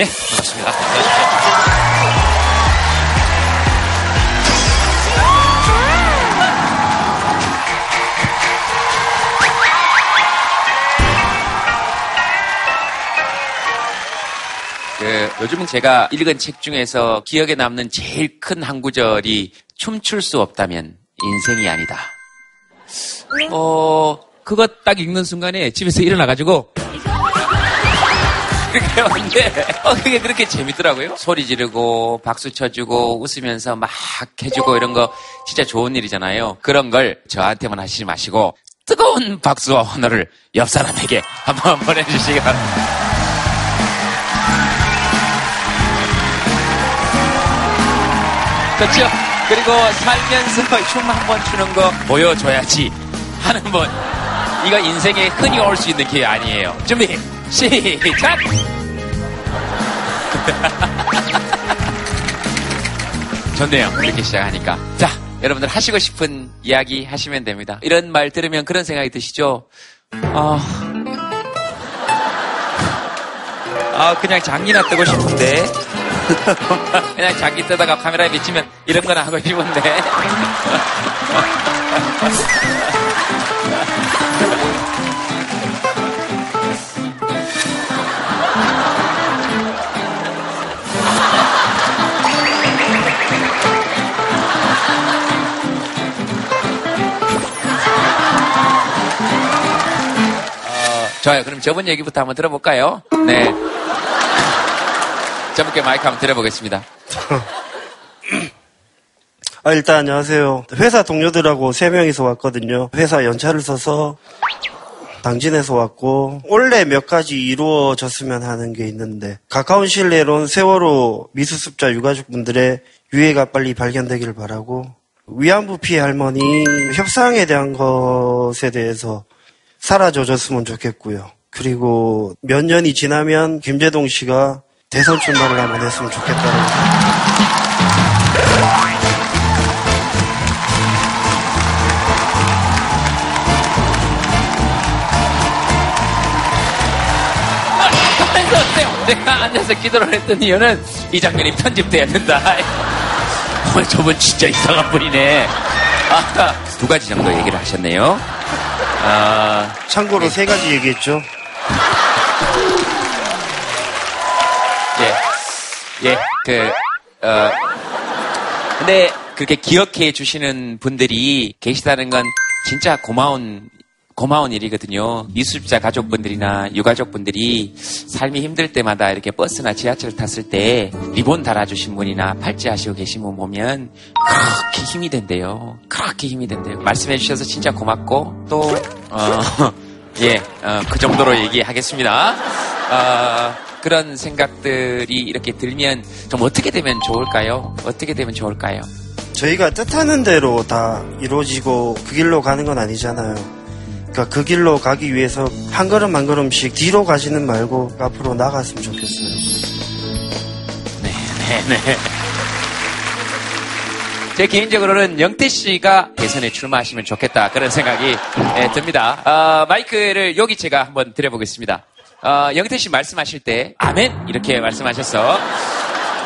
네, 반갑습니다. 그 요즘은 제가 읽은 책 중에서 기억에 남는 제일 큰 한 구절이 춤출 수 없다면 인생이 아니다. 어, 그거 딱 읽는 순간에 집에서 일어나가지고 그렇게 왔는데 어, 그게 그렇게 재밌더라고요. 소리 지르고 박수 쳐주고 웃으면서 막 해주고 이런 거 진짜 좋은 일이잖아요. 그런 걸 저한테만 하시지 마시고 뜨거운 박수와 환호를 옆 사람에게 한번 보내주시기 바랍니다. 그렇죠? 그리고 살면서 춤 한 번 추는 거 보여줘야지 하는 분. 이거 인생에 흔히 올 수 있는 기회 아니에요. 준비, 시작! 좋네요. 이렇게 시작하니까. 자, 여러분들 하시고 싶은 이야기 하시면 됩니다. 이런 말 들으면 그런 생각이 드시죠? 아, 아 그냥 장기나 뜨고 싶은데. 그냥 장기 뜨다가 카메라에 비치면 이런 거나 하고 싶은데. 어, 좋아요. 그럼 저번 얘기부터 한번 들어볼까요? 네. 저분께 마이크 한번 드려보겠습니다. 아, 일단 안녕하세요. 회사 동료들하고 세 명이서 왔거든요. 회사 연차를 써서 당진에서 왔고 원래 몇 가지 이루어졌으면 하는 게 있는데 가까운 시일 내론 세월호 미수습자 유가족분들의 유해가 빨리 발견되기를 바라고 위안부 피해 할머니 협상에 대한 것에 대해서 사라져줬으면 좋겠고요. 그리고 몇 년이 지나면 김재동 씨가 대선 출마를 한번 했으면 좋겠다는 앉아서 기도를 했던 이유는 이 장면이 편집돼야 된다. 어, 저분 진짜 이상한 분이네. 아, 두 가지 정도 얘기를 하셨네요. 아, 참고로 세 가지 얘기했죠. 예. 예, 그, 어, 근데 그렇게 기억해 주시는 분들이 계시다는 건 진짜 고마운, 고마운 일이거든요. 미수습자 가족분들이나 유가족분들이 삶이 힘들 때마다 이렇게 버스나 지하철 탔을 때 리본 달아주신 분이나 팔찌 하시고 계신 분 보면 그렇게 힘이 된대요. 그렇게 힘이 된대요. 말씀해 주셔서 진짜 고맙고 또, 어, 예, 어, 그 정도로 얘기하겠습니다. 어, 그런 생각들이 이렇게 들면 좀 어떻게 되면 좋을까요? 어떻게 되면 좋을까요? 저희가 뜻하는 대로 다 이루어지고 그 길로 가는 건 아니잖아요. 그러니까 그 길로 가기 위해서 한 걸음 한 걸음씩 뒤로 가지는 말고 앞으로 나갔으면 좋겠어요. 네, 네, 네. 제 개인적으로는 영태 씨가 대선에 출마하시면 좋겠다 그런 생각이 예, 듭니다. 어, 마이크를 여기 제가 한번 드려보겠습니다. 어, 영태 씨 말씀하실 때 아멘 이렇게 말씀하셔서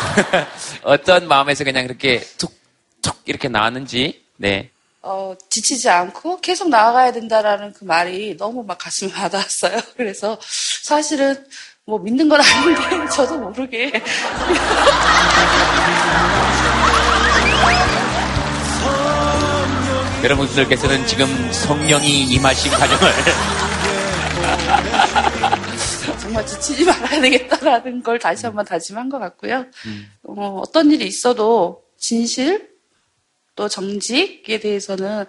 어떤 마음에서 그냥 그렇게 툭툭 이렇게 나왔는지 네. 어, 지치지 않고 계속 나아가야 된다라는 그 말이 너무 막 가슴에 와닿았어요. 그래서 사실은 뭐 믿는 건 아닌데 저도 모르게 여러분들께서는 지금 성령이 임하신 과정을 정말 지치지 말아야 되겠다라는 걸 다시 한번 다짐한 것 같고요. 어, 어떤 일이 있어도 진실 또 정직에 대해서는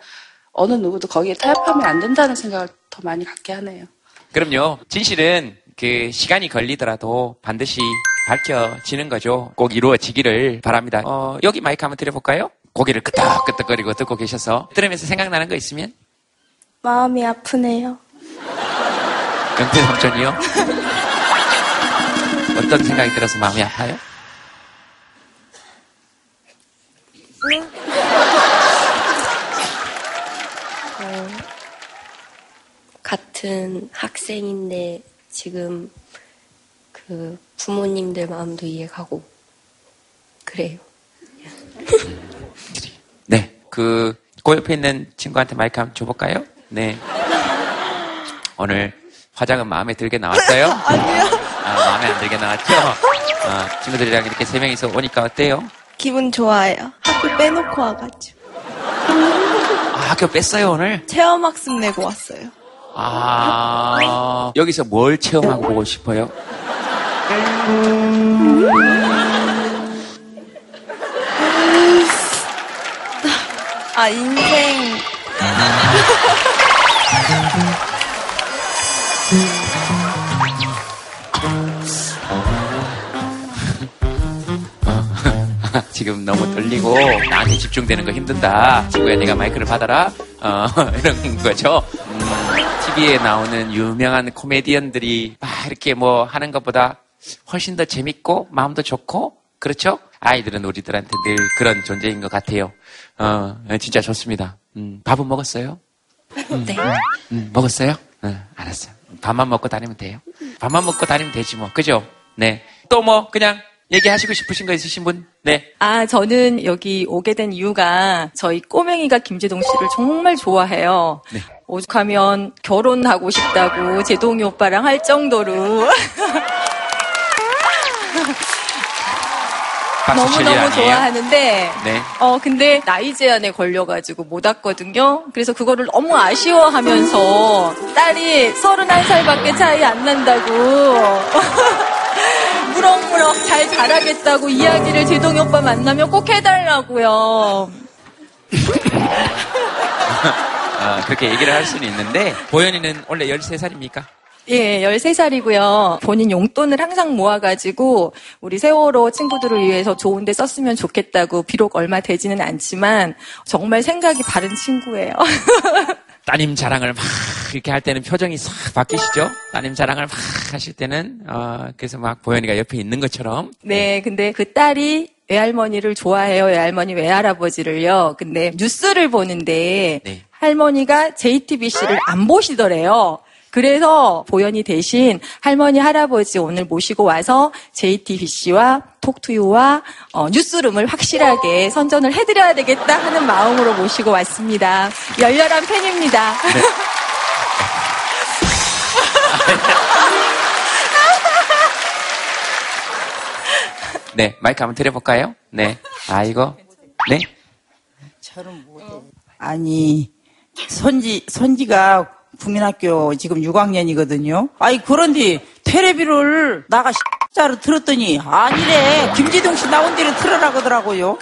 어느 누구도 거기에 타협하면 안 된다는 생각을 더 많이 갖게 하네요. 그럼요. 진실은 그 시간이 걸리더라도 반드시 밝혀지는 거죠. 꼭 이루어지기를 바랍니다. 어, 여기 마이크 한번 드려볼까요? 고개를 끄덕끄덕거리고 듣고 계셔서 들으면서 생각나는 거 있으면 마음이 아프네요. 영태 삼촌이요? 어떤 생각이 들어서 마음이 아파요? 어, 같은 학생인데 지금 그그 부모님들 마음도 이해가고 그래요. 네. 그, 그 옆에 있는 친구한테 마이크 한번 줘볼까요? 네. 오늘 화장은 마음에 들게 나왔어요? 아니요. 아, 마음에 안 들게 나왔죠? 아, 친구들이랑 이렇게 세 명이서 오니까 어때요? 기분 좋아요. 학교 빼놓고 와가지고. 아, 학교 뺐어요, 오늘? 체험학습 내고 왔어요. 아, 여기서 뭘 체험하고 보고 싶어요? 아, 인생. 지금 너무 떨리고 나한테 집중되는 거 힘든다. 친구야, 네가 마이크를 받아라. 어, 이런 거죠. 음, TV에 나오는 유명한 코미디언들이 막 이렇게 뭐 하는 것보다 훨씬 더 재밌고 마음도 좋고 그렇죠? 아이들은 우리들한테 늘 그런 존재인 것 같아요. 어, 진짜 좋습니다. 음, 밥은 먹었어요? 네. 음, 먹었어요? 응, 알았어요. 밥만 먹고 다니면 돼요. 밥만 먹고 다니면 되지 뭐. 그죠? 네. 또 뭐 그냥 얘기하시고 싶으신 거 있으신 분? 네. 아, 저는 여기 오게 된 이유가 저희 꼬맹이가 김재동 씨를 정말 좋아해요. 네. 오죽하면 결혼하고 싶다고 제동이 오빠랑 할 정도로 너무너무? 좋아하는데 네. 어 근데 나이 제한에 걸려가지고 못 왔거든요. 그래서 그거를 너무 아쉬워하면서 딸이 31살밖에 차이 안 난다고 무럭무럭 잘 자라겠다고 이야기를 제동이 오빠 만나면 꼭 해달라고요. 어, 그렇게 얘기를 할 수는 있는데 보현이는 원래 13살입니까? 예, 13살이고요. 본인 용돈을 항상 모아가지고 우리 세월호 친구들을 위해서 좋은 데 썼으면 좋겠다고 비록 얼마 되지는 않지만 정말 생각이 바른 친구예요. 따님 자랑을 막 이렇게 할 때는 표정이 싹 바뀌시죠? 따님 자랑을 막 하실 때는 어, 그래서 막 보현이가 옆에 있는 것처럼 네, 근데 그 딸이 외할머니를 좋아해요. 외할머니, 외할아버지를요. 근데 뉴스를 보는데 네. 할머니가 JTBC를 안 보시더래요. 그래서 보현이 대신 할머니, 할아버지 오늘 모시고 와서 JTBC와 톡투유와 어, 뉴스룸을 확실하게 선전을 해드려야 되겠다 하는 마음으로 모시고 왔습니다. 열렬한 팬입니다. 네 마이크 한번 드려볼까요? 네 아이고 네 아니, 선지, 선지가 국민학교 지금 6학년이거든요. 아니, 그런데 테레비를 나가 자로 들었더니 아니래. 김재동 씨 나온 데를 틀어라 그러더라고요.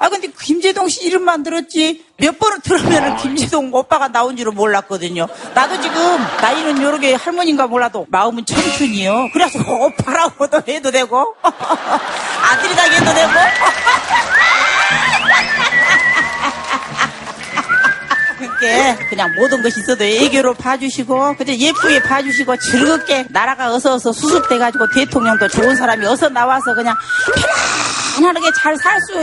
아, 근데 김재동 씨 이름만 들었지 몇 번을 들으면 김재동 오빠가 나온 줄은 몰랐거든요. 나도 지금 나이는 요렇게 할머니인가 몰라도 마음은 청춘이요. 그래서 오빠라고도 해도 되고 아들이다 해도 되고 그렇게 그냥 모든 것이 있어도 애교로 봐주시고 그냥 예쁘게 봐주시고 즐겁게 나라가 어서 어서 수습돼가지고 대통령도 좋은 사람이 어서 나와서 그냥 편안하게 잘 살 수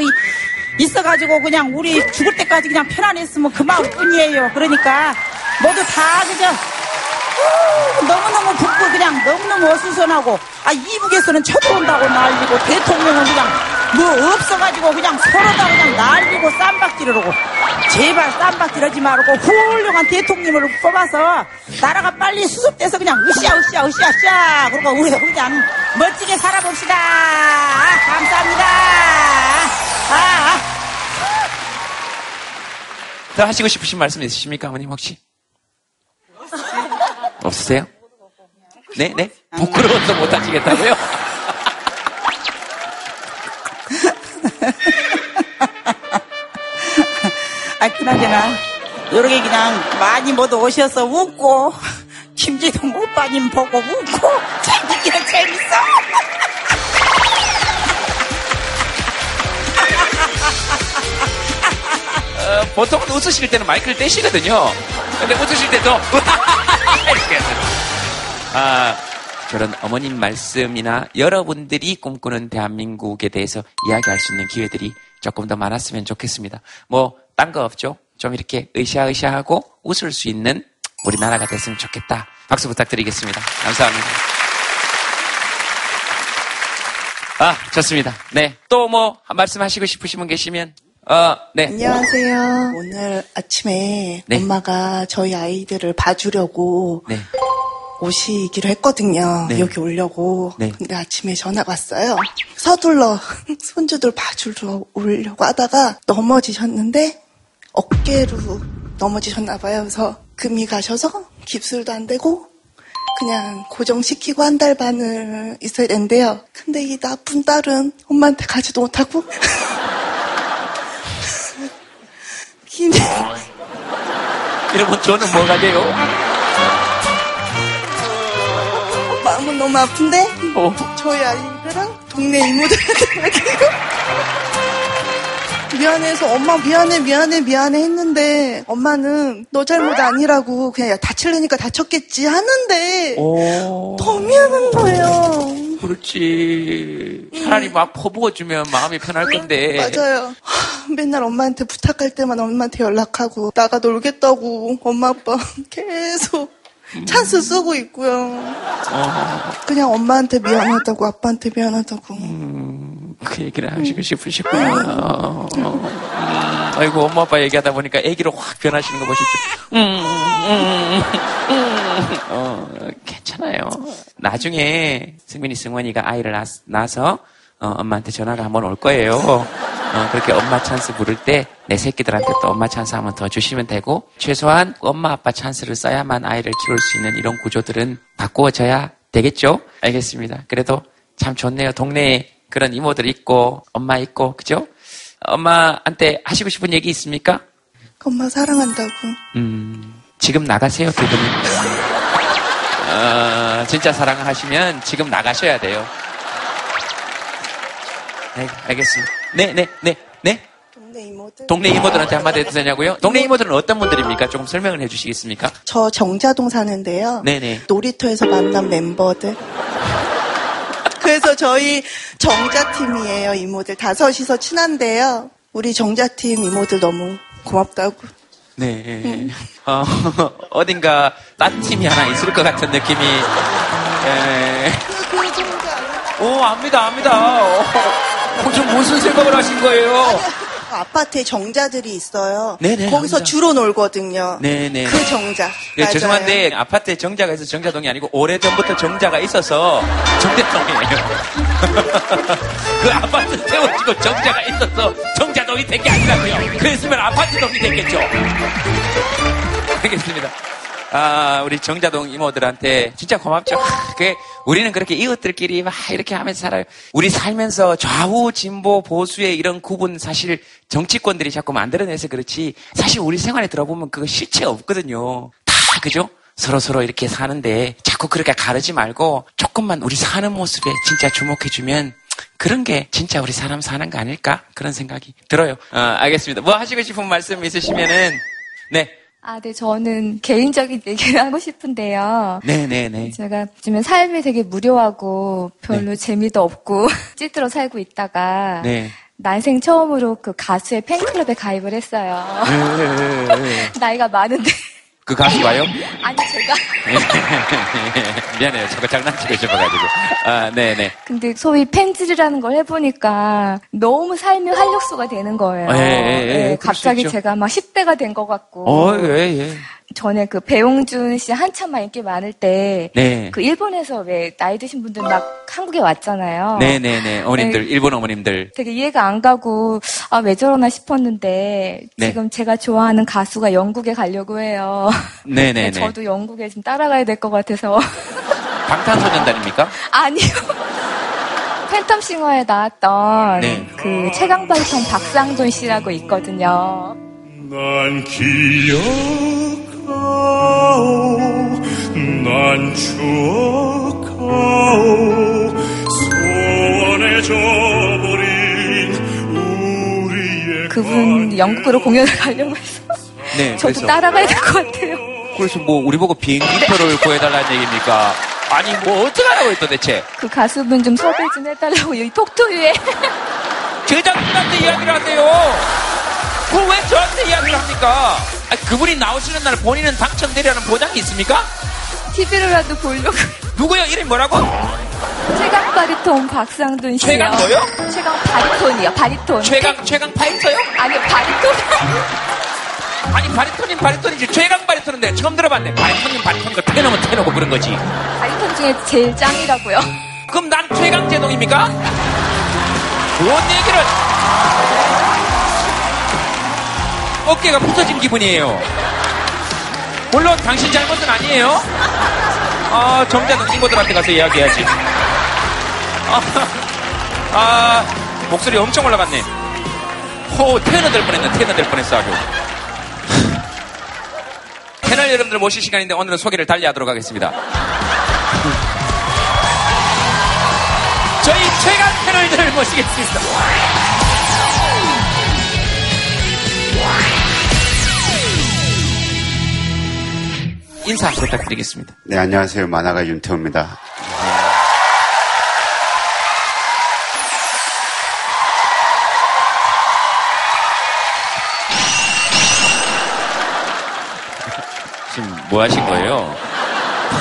있어가지고 그냥 우리 죽을 때까지 그냥 편안했으면 그 마음뿐이에요. 그러니까 모두 다 그저 우, 너무너무 붓고 그냥 너무너무 어수선하고 아 이북에서는 쳐들어온다고 난리고 대통령은 그냥 뭐 없어가지고 그냥 서로 다 그냥 난리고 쌈박질을 하고 제발 쌈박질하지 말고 훌륭한 대통령을 뽑아서 나라가 빨리 수습돼서 그냥 으쌰 으쌰 으쌰 으쌰 그리고 우리도 그냥 멋지게 살아봅시다 아, 감사합니다 아. 더 하시고 싶으신 말씀 있으십니까 어머님 혹시? 없으세요? 네, 네. 부끄러워서 못 하시겠다고요? 아, 그나저나, 요렇게 그냥 많이 모두 오셔서 웃고, 김재동 오빠님 보고 웃고, 재밌게 재밌어! 어, 보통은 웃으실 때는 마이크를 떼시거든요. 근데 웃으실 때도 이렇게. 아, 저런 어머님 말씀이나 여러분들이 꿈꾸는 대한민국에 대해서 이야기할 수 있는 기회들이 조금 더 많았으면 좋겠습니다. 뭐, 딴 거 없죠? 좀 이렇게 으쌰으쌰하고 웃을 수 있는 우리나라가 됐으면 좋겠다. 박수 부탁드리겠습니다. 감사합니다. 아, 좋습니다. 네. 또 뭐 말씀하시고 싶으신 분 계시면 어, 네. 안녕하세요. 오늘 아침에 네. 엄마가 저희 아이들을 봐주려고 네. 오시기로 했거든요. 네. 여기 오려고. 네. 근데 아침에 전화가 왔어요. 서둘러 손주들 봐주러 오려고 하다가 넘어지셨는데 어깨로 넘어지셨나 봐요. 그래서 금이 가셔서 깁술도 안 되고 그냥 고정시키고 한 달 반을 있어야 된대요. 근데 이 나쁜 딸은 엄마한테 가지도 못하고 김 이러면 저는 뭐가 돼요? 마음은 너무 아픈데 어. 저희 아이들랑 동네 이모들한테 맡기고 미안해서 엄마 미안해 미안해 미안해 했는데 엄마는 너 잘못 아니라고 그냥 야, 다칠려니까 다쳤겠지 하는데 오. 더 미안한 거예요. 그렇지. 차라리 막 퍼부어주면 마음이 편할 건데. 맞아요. 하, 맨날 엄마한테 부탁할 때만 엄마한테 연락하고 나가 놀겠다고 엄마 아빠 계속 찬스 쓰고 있고요. 어, 그냥 엄마한테 미안하다고 아빠한테 미안하다고. 그 얘기를 하시고 싶으시구나. 어, 어. 음, 아이고, 엄마 아빠 얘기하다 보니까 애기로 확 변하시는 거 보시죠. 음, 음, 음, 어, 괜찮아요. 나중에 승민이, 승원이가 아이를 낳, 낳아서 어, 엄마한테 전화가 한번 올 거예요. 어, 그렇게 엄마 찬스 부를 때 내 새끼들한테 또 엄마 찬스 한번 더 주시면 되고 최소한 엄마 아빠 찬스를 써야만 아이를 키울 수 있는 이런 구조들은 바꾸어져야 되겠죠? 알겠습니다. 그래도 참 좋네요. 동네에 그런 이모들 있고 엄마 있고 그죠? 엄마한테 하시고 싶은 얘기 있습니까? 엄마 사랑한다고. 음, 지금 나가세요, 두 분이. 어, 진짜 사랑을 하시면 지금 나가셔야 돼요. 네, 알겠습니다. 네, 네, 네, 네. 동네 이모들. 동네 이모들한테 한마디 해도 되냐고요? 동네 이모들은 어떤 분들입니까? 조금 설명을 해주시겠습니까? 저 정자동 사는데요. 네네. 놀이터에서 만난 멤버들. 그래서 저희 정자팀이에요, 이모들. 다섯이서 친한데요. 우리 정자팀 이모들 너무 고맙다고. 네. 어, 어딘가 딴 팀이 하나 있을 것 같은 느낌이. 에... 그 알아요? 오, 압니다, 압니다. 어, 어, 좀 무슨 생각을 하신 거예요? 아파트에 정자들이 있어요. 네네, 거기서 정자. 주로 놀거든요. 네네. 그 정자. 예, 맞아요. 죄송한데 아파트에 정자가 있어서 정자동이 아니고 오래전부터 정자가 있어서 정대동이에요. 그 아파트 세워지고 정자가 있어서 정자동이 된 게 아니라고요. 그랬으면 아파트동이 됐겠죠. 알겠습니다. 아, 우리 정자동 이모들한테 진짜 고맙죠. 하, 그게 우리는 그렇게 이웃들끼리 막 이렇게 하면서 살아요. 우리 살면서 좌우, 진보, 보수의 이런 구분 사실 정치권들이 자꾸 만들어내서 그렇지 사실 우리 생활에 들어보면 그거 실체 없거든요. 다 그죠? 서로 서로 이렇게 사는데 자꾸 그렇게 가르지 말고 조금만 우리 사는 모습에 진짜 주목해주면 그런 게 진짜 우리 사람 사는 거 아닐까? 그런 생각이 들어요. 어, 알겠습니다. 뭐 하시고 싶은 말씀 있으시면은 네. 아, 네, 저는 개인적인 얘기를 하고 싶은데요. 네네네. 제가 요즘에 삶이 되게 무료하고 별로 재미도 없고 찌들어 살고 있다가 네. 난생 처음으로 그 가수의 팬클럽에 가입을 했어요. 나이가 많은데 그 가수 봐요? 아니 제가 미안해요. 저거 장난치고 싶어가지고. 아, 네네. 근데 소위 팬질이라는 걸 해보니까 너무 삶이 활력소가 되는 거예요. 예, 예, 예, 예, 갑자기. 제가 막 10대가 된 것 같고. 어, 예, 예. 전에 그 배용준 씨 한참만 인기 많을 때. 네. 그 일본에서 왜 나이 드신 분들 막 한국에 왔잖아요. 네네네. 어머님들, 네. 일본 어머님들. 되게 이해가 안 가고 아 왜 저러나 싶었는데 네. 지금 제가 좋아하는 가수가 영국에 가려고 해요. 네네네. 저도 영국에 좀 따라가야 될 것 같아서 방탄소년단입니까? 아니요. 팬텀싱어에 나왔던 네. 그 최강발성 박상돈 씨라고 있거든요. 난 기억하오 난 추억하오 소원해져버린 우리의 그분 영국으로 공연을 가려고 해서 네. 저도 그래서, 따라가야 될 것 같아요. 그래서 뭐, 우리 보고 비행기표를 구해달라는 얘기입니까? 아니, 뭐, 어떡하라고요, 도대체? 그 가수분 좀 섭외 좀 해달라고 이 톡투유에 제작진한테 이야기를 한대요. 그걸 왜 저한테 이야기를 합니까? 아니, 그분이 나오시는 날 본인은 당첨되리라는 보장이 있습니까? TV로라도 보려고. 누구요? 이름이 뭐라고? 최강 바리톤 박상돈 씨요. 최강 뭐요? 최강 바리톤이요. 바리톤. 최강 최강 파이터요? 아니요, 바리톤. 아니 바리톤인 바리톤이지 최강 바리톤인데 처음 들어봤네. 바리톤인 바리톤이고 테너면 테너고 그런 거지. 바리톤 중에 제일 짱이라고요. 그럼 난 최강 제동입니까? 뭔 얘기를? 어깨가 부서진 기분이에요. 물론 당신 잘못은 아니에요. 아, 정자는 친구들한테 가서 이야기해야지. 아, 아, 목소리 엄청 올라갔네. 호, 테너 될 뻔했네. 테너 될 뻔했어, 아주. 패널 여러분들 모실 시간인데 오늘은 소개를 달리 하도록 하겠습니다. 저희 최강 패널들을 모시겠습니다. 인사 부탁드리겠습니다. 네, 안녕하세요. 만화가 윤태호입니다. 지금 뭐 하신 거예요?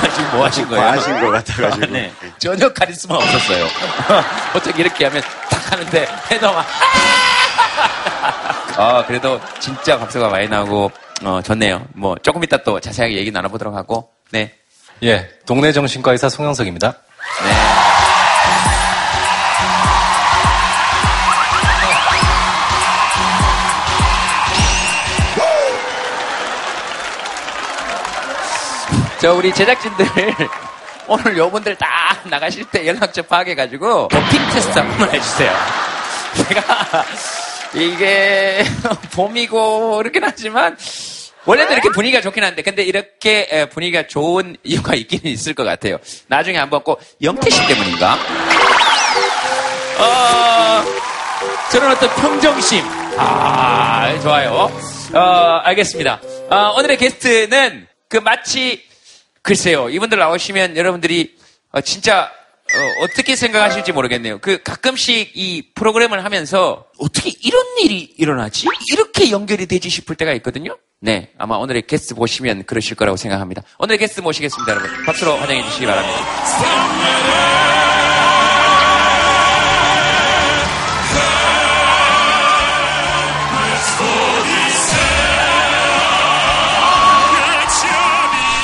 지금 뭐 하신 거예요? 뭐 하신 것 같아가지고. 아, 네. 전혀 카리스마 없었어요. 어떻게 이렇게 하면 딱 하는데 해너만 아 그래도 진짜 박수가 많이 나오고 어, 좋네요. 뭐 조금 이따 또 자세하게 얘기 나눠보도록 하고 네. 예, 동네 정신과 의사 송영석입니다. 저 우리 제작진들 오늘 요분들 다 나가실 때 연락처 파악해가지고 도핑 테스트 한 번만 해주세요. 제가 이게 봄이고 이렇긴 하지만 원래도 이렇게 분위기가 좋긴 한데 근데 이렇게 에, 분위기가 좋은 이유가 있기는 있을 것 같아요. 나중에 한번 꼭 영태 씨 때문인가? 어, 저는 어떤 평정심. 아, 좋아요. 어, 알겠습니다. 어, 오늘의 게스트는 그 마치 글쎄요. 이분들 나오시면 여러분들이 어, 진짜 어, 떻게 생각하실지 모르겠네요. 그 가끔씩 이 프로그램을 하면서 어떻게 이런 일이 일어나지? 이렇게 연결이 되지 싶을 때가 있거든요. 네, 아마 오늘의 게스트 보시면 그러실 거라고 생각합니다. 오늘의 게스트 모시겠습니다, 여러분. 박수로 환영해 주시기 바랍니다.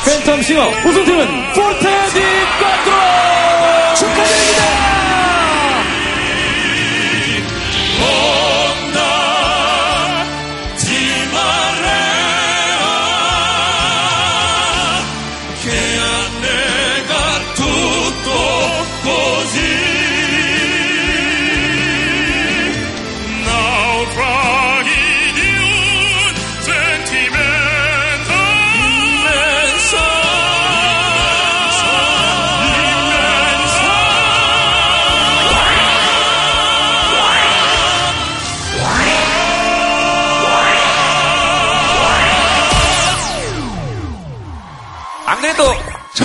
팬텀 싱어 우승팀은 축하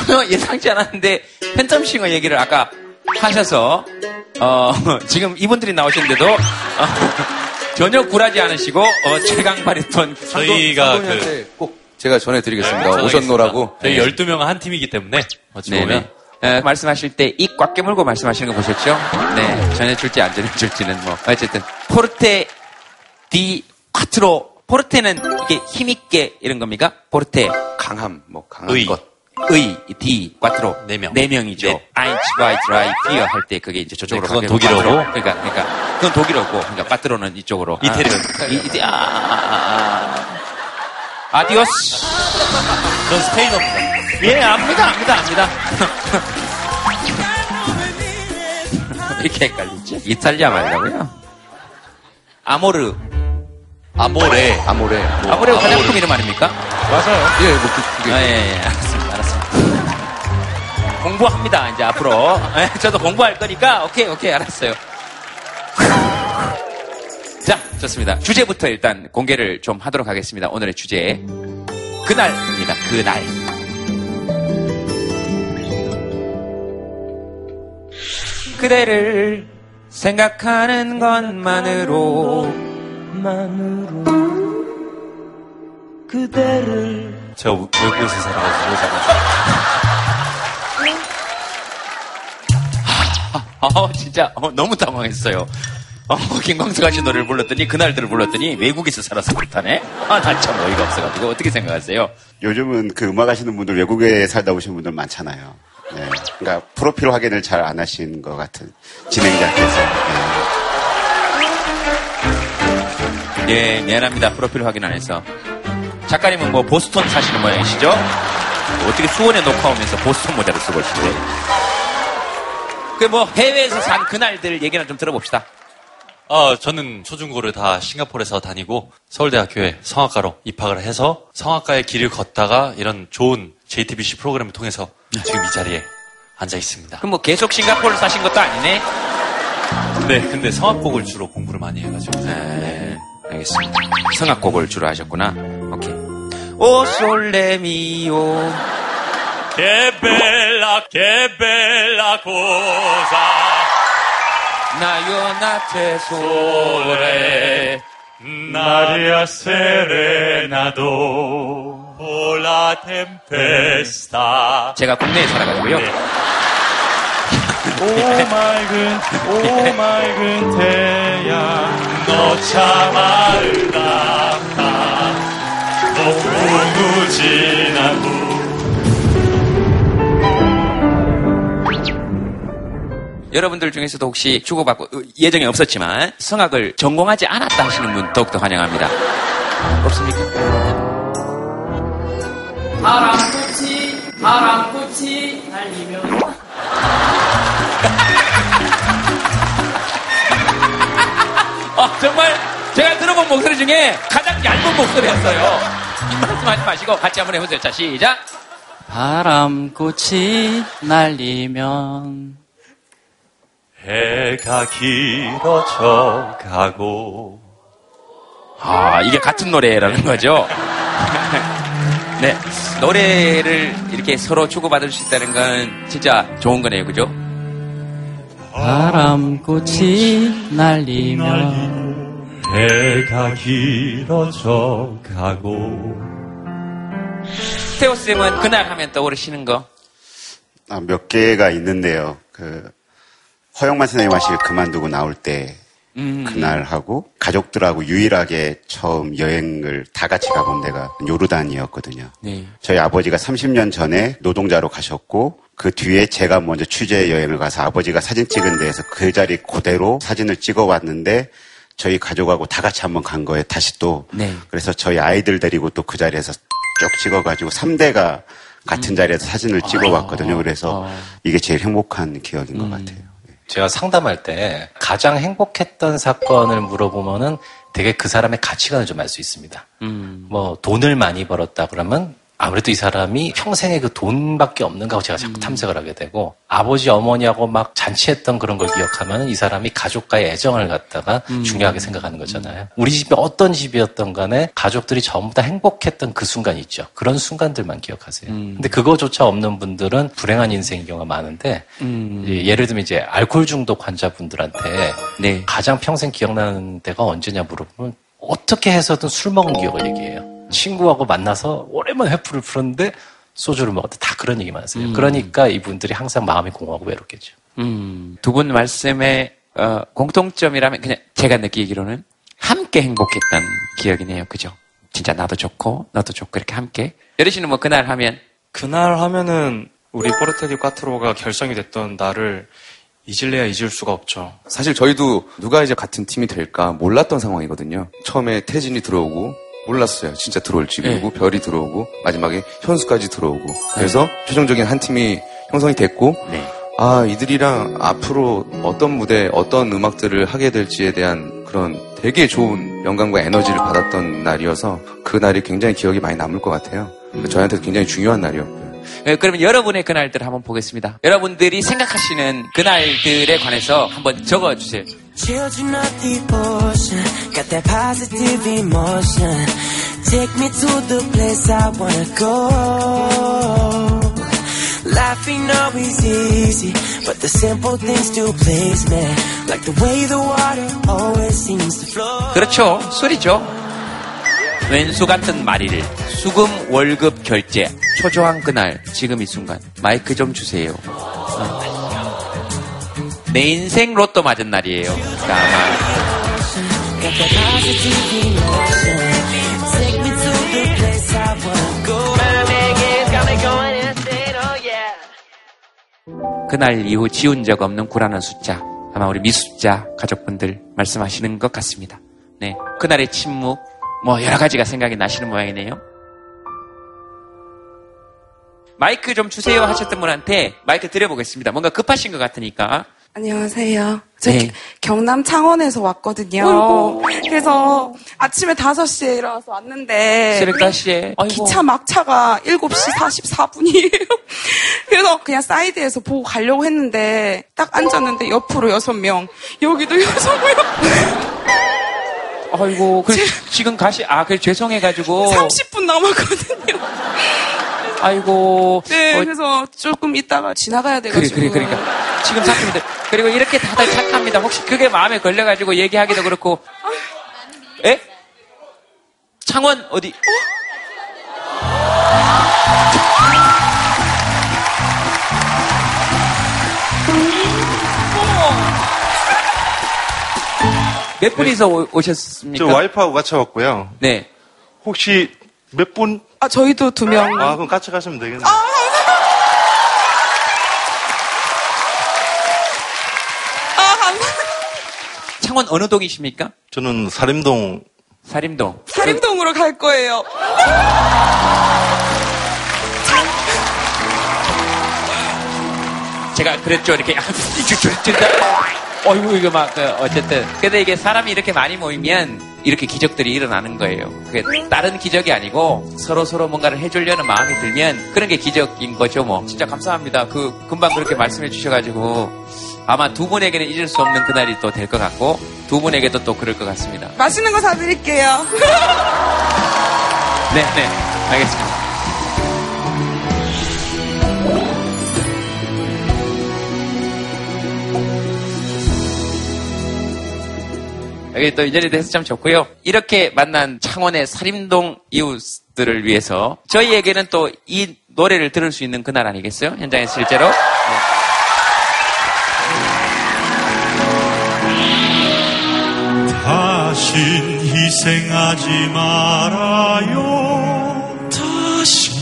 전혀 예상치 않았는데 팬텀싱어 얘기를 아까 하셔서 어, 지금 이분들이 나오셨는데도 어, 전혀 굴하지 않으시고 어, 최강 바리톤 저희가 상동이한테 꼭 제가 전해드리겠습니다. 네, 오셨노라고. 저희 12명은 한 팀이기 때문에 어찌 보면 네네. 에, 말씀하실 때 입 꽉 깨물고 말씀하시는 거 보셨죠? 네. 전해줄지 안 전해줄지는 뭐. 어쨌든, 포르테 디 콰트로. 포르테는 이게 힘 있게 이런 겁니까? 포르테. 강함, 뭐 강한 의. 것. 의, 디, quattro. 네 명. 네 명이죠. 네. eins, zwei, drei, vier 할 때 그게 이제 저쪽으로 네, 그건. quattro. 그러니까, 그러니까. 그건 독일어고. 그러니까 quattro는 이쪽으로. 이태리. 아, 이, 이, 아, 아, 아. adiós. 전 스페인어입니다. 예, 압니다, 압니다, 압니다. 이렇게 헷갈리지? 이탈리아 말이라고요? 아모르. 아모레. 아모레. 뭐, 아모레가 화장품 이름 아닙니까? 맞아요. 예, 뭐, 그, 그게. 아, 예, 예, 공부합니다, 이제 앞으로. 예, 저도 공부할 거니까, 오케이, 오케이, 알았어요. 자, 좋습니다. 주제부터 일단 공개를 좀 하도록 하겠습니다. 오늘의 주제. 그날입니다, 그날. 그대를 생각하는 것만으로 그대를 제가 우- 외국에서 살아가지고 어, 진짜 어, 너무 당황했어요. 어, 김광석 씨 노래를 불렀더니 그날들을 불렀더니 외국에서 살아서 그렇다네. 아, 나참 어이가 없어가지고 어떻게 생각하세요? 요즘은 그 음악 하시는 분들 외국에 살다 오신 분들 많잖아요. 네. 그러니까 프로필 확인을 잘 안 하신 것 같은 진행자께서. 예, 미안합니다. 프로필 확인 안 해서. 작가님은 뭐 보스턴 사시는 모양이시죠? 어떻게 수원에 녹화 오면서 보스턴 모자를 쓰고 계신데. 그 뭐 해외에서 산 그날들 얘기나 좀 들어봅시다. 어, 저는 초중고를 다 싱가포르에서 다니고 서울대학교에 성악가로 입학을 해서 성악가의 길을 걷다가 이런 좋은 JTBC 프로그램을 통해서 지금 이 자리에 앉아 있습니다. 그럼 뭐 계속 싱가포르 사신 것도 아니네? 네, 근데 성악곡을 주로 공부를 많이 해가지고. 네, 알겠습니다. 성악곡을 주로 하셨구나. 오케이. 오 솔레미오. Che bella, che bella cosa. 나요 소레. Maria serenado o la tempesta. 제가 국내에 살아가지고요. 오 맑은 오 맑은 태양 너참 아름답다 너무 진하고 여러분들 중에서도 혹시 주고받고 어, 예정이 없었지만 성악을 전공하지 않았다 하시는 분 더욱더 환영합니다. 없습니까? 바람꽃이 바람꽃이 날리면 어, 정말 제가 들어본 목소리 중에 가장 얇은 목소리였어요. 이 말씀하지 마시고 같이 한번 해보세요. 자, 시작. 바람꽃이 날리면 해가 길어져 가고 아, 이게 같은 노래라는 거죠. 네. 노래를 이렇게 서로 주고받을 수 있다는 건 진짜 좋은 거네요. 그죠? 바람꽃이 날리면 해가 길어져 가고 태호 쌤은 그날 하면 떠오르시는 거? 아, 몇 개가 있는데요. 그 허영만 선생님 하실 그만두고 나올 때 음. 그날 하고 가족들하고 유일하게 처음 여행을 다 같이 가본 데가 요르단이었거든요. 네. 저희 아버지가 30년 전에 노동자로 가셨고 그 뒤에 제가 먼저 취재 여행을 가서 아버지가 사진 찍은 데에서 그 자리 그대로 사진을 찍어 왔는데 저희 가족하고 다 같이 한번 간 거예요. 다시 또 네. 그래서 저희 아이들 데리고 또 그 자리에서 쭉 찍어가지고 3대가 같은 자리에서 사진을 찍어 왔거든요. 그래서 이게 제일 행복한 기억인 것 같아요. 제가 상담할 때 가장 행복했던 사건을 물어보면은 되게 그 사람의 가치관을 좀 알 수 있습니다. 음. 뭐 돈을 많이 벌었다 그러면 아무래도 이 사람이 평생에 그 돈밖에 없는가 하고 제가 자꾸 탐색을 하게 되고 아버지 어머니하고 막 잔치했던 그런 걸 기억하면 이 사람이 가족과의 애정을 갖다가 음. 중요하게 생각하는 거잖아요. 우리 집이 어떤 집이었던 간에 가족들이 전부 다 행복했던 그 순간이 있죠. 그런 순간들만 기억하세요. 근데 그거조차 없는 분들은 불행한 인생인 경우가 많은데 음. 예, 예를 들면 이제 알코올 중독 환자분들한테 네. 가장 평생 기억나는 때가 언제냐 물어보면 어떻게 해서든 술 먹은 기억을 얘기해요. 친구하고 만나서 오랜만에 회풀을 풀었는데 소주를 먹었다. 다 그런 얘기만 하세요. 음. 그러니까 이분들이 항상 마음이 공허하고 외롭겠죠. 음, 두 분 말씀의 어, 공통점이라면 그냥 제가 느끼기로는 함께 행복했던 기억이네요. 그죠? 진짜 나도 좋고 너도 좋고 이렇게 함께. 여리 씨는 뭐 그날 하면 그날 하면은 우리 포르테디 까트로가 결성이 됐던 날을 잊을래야 잊을 수가 없죠. 사실 저희도 누가 이제 같은 팀이 될까 몰랐던 상황이거든요. 처음에 태진이 들어오고 몰랐어요. 진짜 들어올지. 그리고 별이 들어오고 마지막에 현수까지 들어오고. 그래서 최종적인 한 팀이 형성이 됐고 아 이들이랑 앞으로 어떤 무대 어떤 음악들을 하게 될지에 대한 그런 되게 좋은 영감과 에너지를 받았던 날이어서 그 날이 굉장히 기억이 많이 남을 것 같아요. 저희한테 굉장히 중요한 날이었고요. 네, 그러면 여러분의 그날들 한번 보겠습니다. 여러분들이 생각하시는 그날들에 관해서 한번 적어주세요. Children of the ocean, got that positive emotion. Take me to the place I wanna go. Life ain't always easy, but the simple things do please me. Like the way the water always seems to flow. 그렇죠. 술이죠. 왼수 같은 말이를 수금 월급 결제 초조한 그날 지금 이 순간 마이크 좀 주세요. 어. 내 인생 로또 맞은 날이에요. 아마. 그날 이후 지운 적 없는 구라는 숫자. 아마 우리 미숫자 가족분들 말씀하시는 것 같습니다. 네. 그날의 침묵, 뭐 여러 가지가 생각이 나시는 모양이네요. 마이크 좀 주세요 하셨던 분한테 마이크 드려보겠습니다. 뭔가 급하신 것 같으니까. 안녕하세요. 저 네. 경남 창원에서 왔거든요. 어이구. 그래서 아침에 5시에 일어나서 왔는데 새벽 5시에. 아이고. 기차 막차가 7시 44분이에요. 그래서 그냥 사이드에서 보고 가려고 했는데 딱 앉았는데 옆으로 6명, 여기도 6명. 아이고, 그 지금 가시, 아, 그 죄송해가지고. 30분 남았거든요. 아이고. 네, 어, 그래서 조금 있다가 지나가야 그래, 돼가지고. 그래, 그러니까. 지금 사람들 그리고 이렇게 다들 착합니다. 혹시 그게 마음에 걸려가지고 얘기하기도 그렇고. 에? 창원 어디? 몇 분이서 오- 오셨습니까? 저 와이프하고 같이 왔고요. 네. 혹시 몇 분? 아, 저희도 두 명. 아, 그럼 같이 가시면 되겠네요. 창원 어느 동이십니까? 저는 사림동. 사림동. 사림동으로 갈 거예요. 제가 그랬죠. 이렇게 어이구 이거 막 그, 어쨌든 근데 이게 사람이 이렇게 많이 모이면 이렇게 기적들이 일어나는 거예요. 그게 다른 기적이 아니고 서로 서로 뭔가를 해주려는 마음이 들면 그런 게 기적인 거죠. 뭐 진짜 감사합니다. 그 금방 그렇게 말씀해 주셔가지고 아마 두 분에게는 잊을 수 없는 그날이 또 될 것 같고 두 분에게도 또 그럴 것 같습니다. 맛있는 거 사드릴게요. 네, 네, 알겠습니다. 여기 또 인연이 돼서 참 좋고요. 이렇게 만난 창원의 사림동 이웃들을 위해서 저희에게는 또 이 노래를 들을 수 있는 그날 아니겠어요? 현장에 실제로. 네. 다신 희생하지 말아요. 다신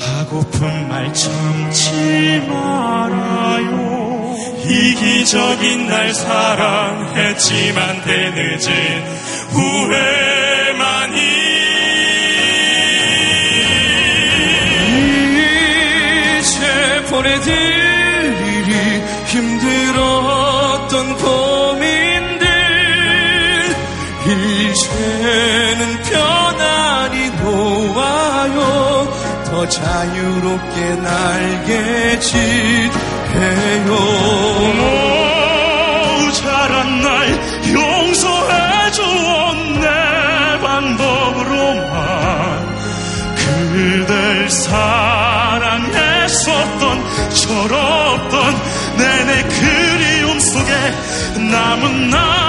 하고픈 말 참지 말아요. 이기적인 날 사랑했지만 대늦은 후회만이. 이제 보내드릴 일이 힘들었던 고민들. 이제는 편안히 놓아요. 더 자유롭게 날개짓 해요. 모자란 날 용서해줘 내 방법으로만. 그댈 사랑했었던 철없던 내내 그리움 속에 남은 날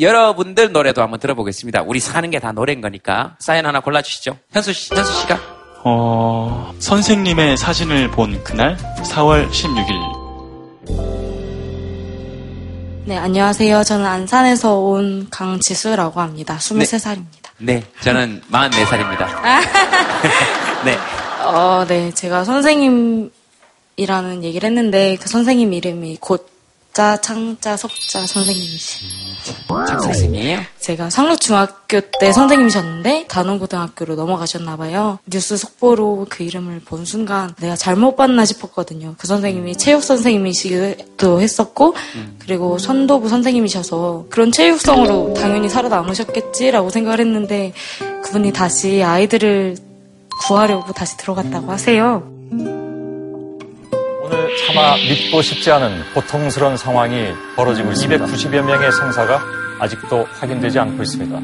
여러분들 노래도 한번 들어보겠습니다. 우리 사는 게 다 노래인 거니까 사연 하나 골라주시죠. 현수 씨, 현수 씨가 어, 선생님의 사진을 본 그날 4월 16일. 네, 안녕하세요. 저는 안산에서 온 강지수라고 합니다. 23살입니다. 네, 저는 44살입니다. 네. 어, 네. 제가 선생님이라는 얘기를 했는데 그 선생님 이름이 곧자, 창자, 석자 선생님이시. 장 선생님이에요? 제가 상록중학교 때 선생님이셨는데 단원고등학교로 넘어가셨나 봐요. 뉴스 속보로 그 이름을 본 순간 내가 잘못 봤나 싶었거든요. 그 선생님이 체육 선생님이시기도 했었고 그리고 선도부 선생님이셔서 그런 체육성으로 당연히 살아남으셨겠지라고 생각을 했는데 그분이 다시 아이들을 구하려고 다시 들어갔다고 하세요. 차마 믿고 싶지 않은 고통스러운 상황이 벌어지고 있습니다. 290여 명의 생사가 아직도 확인되지 않고 있습니다.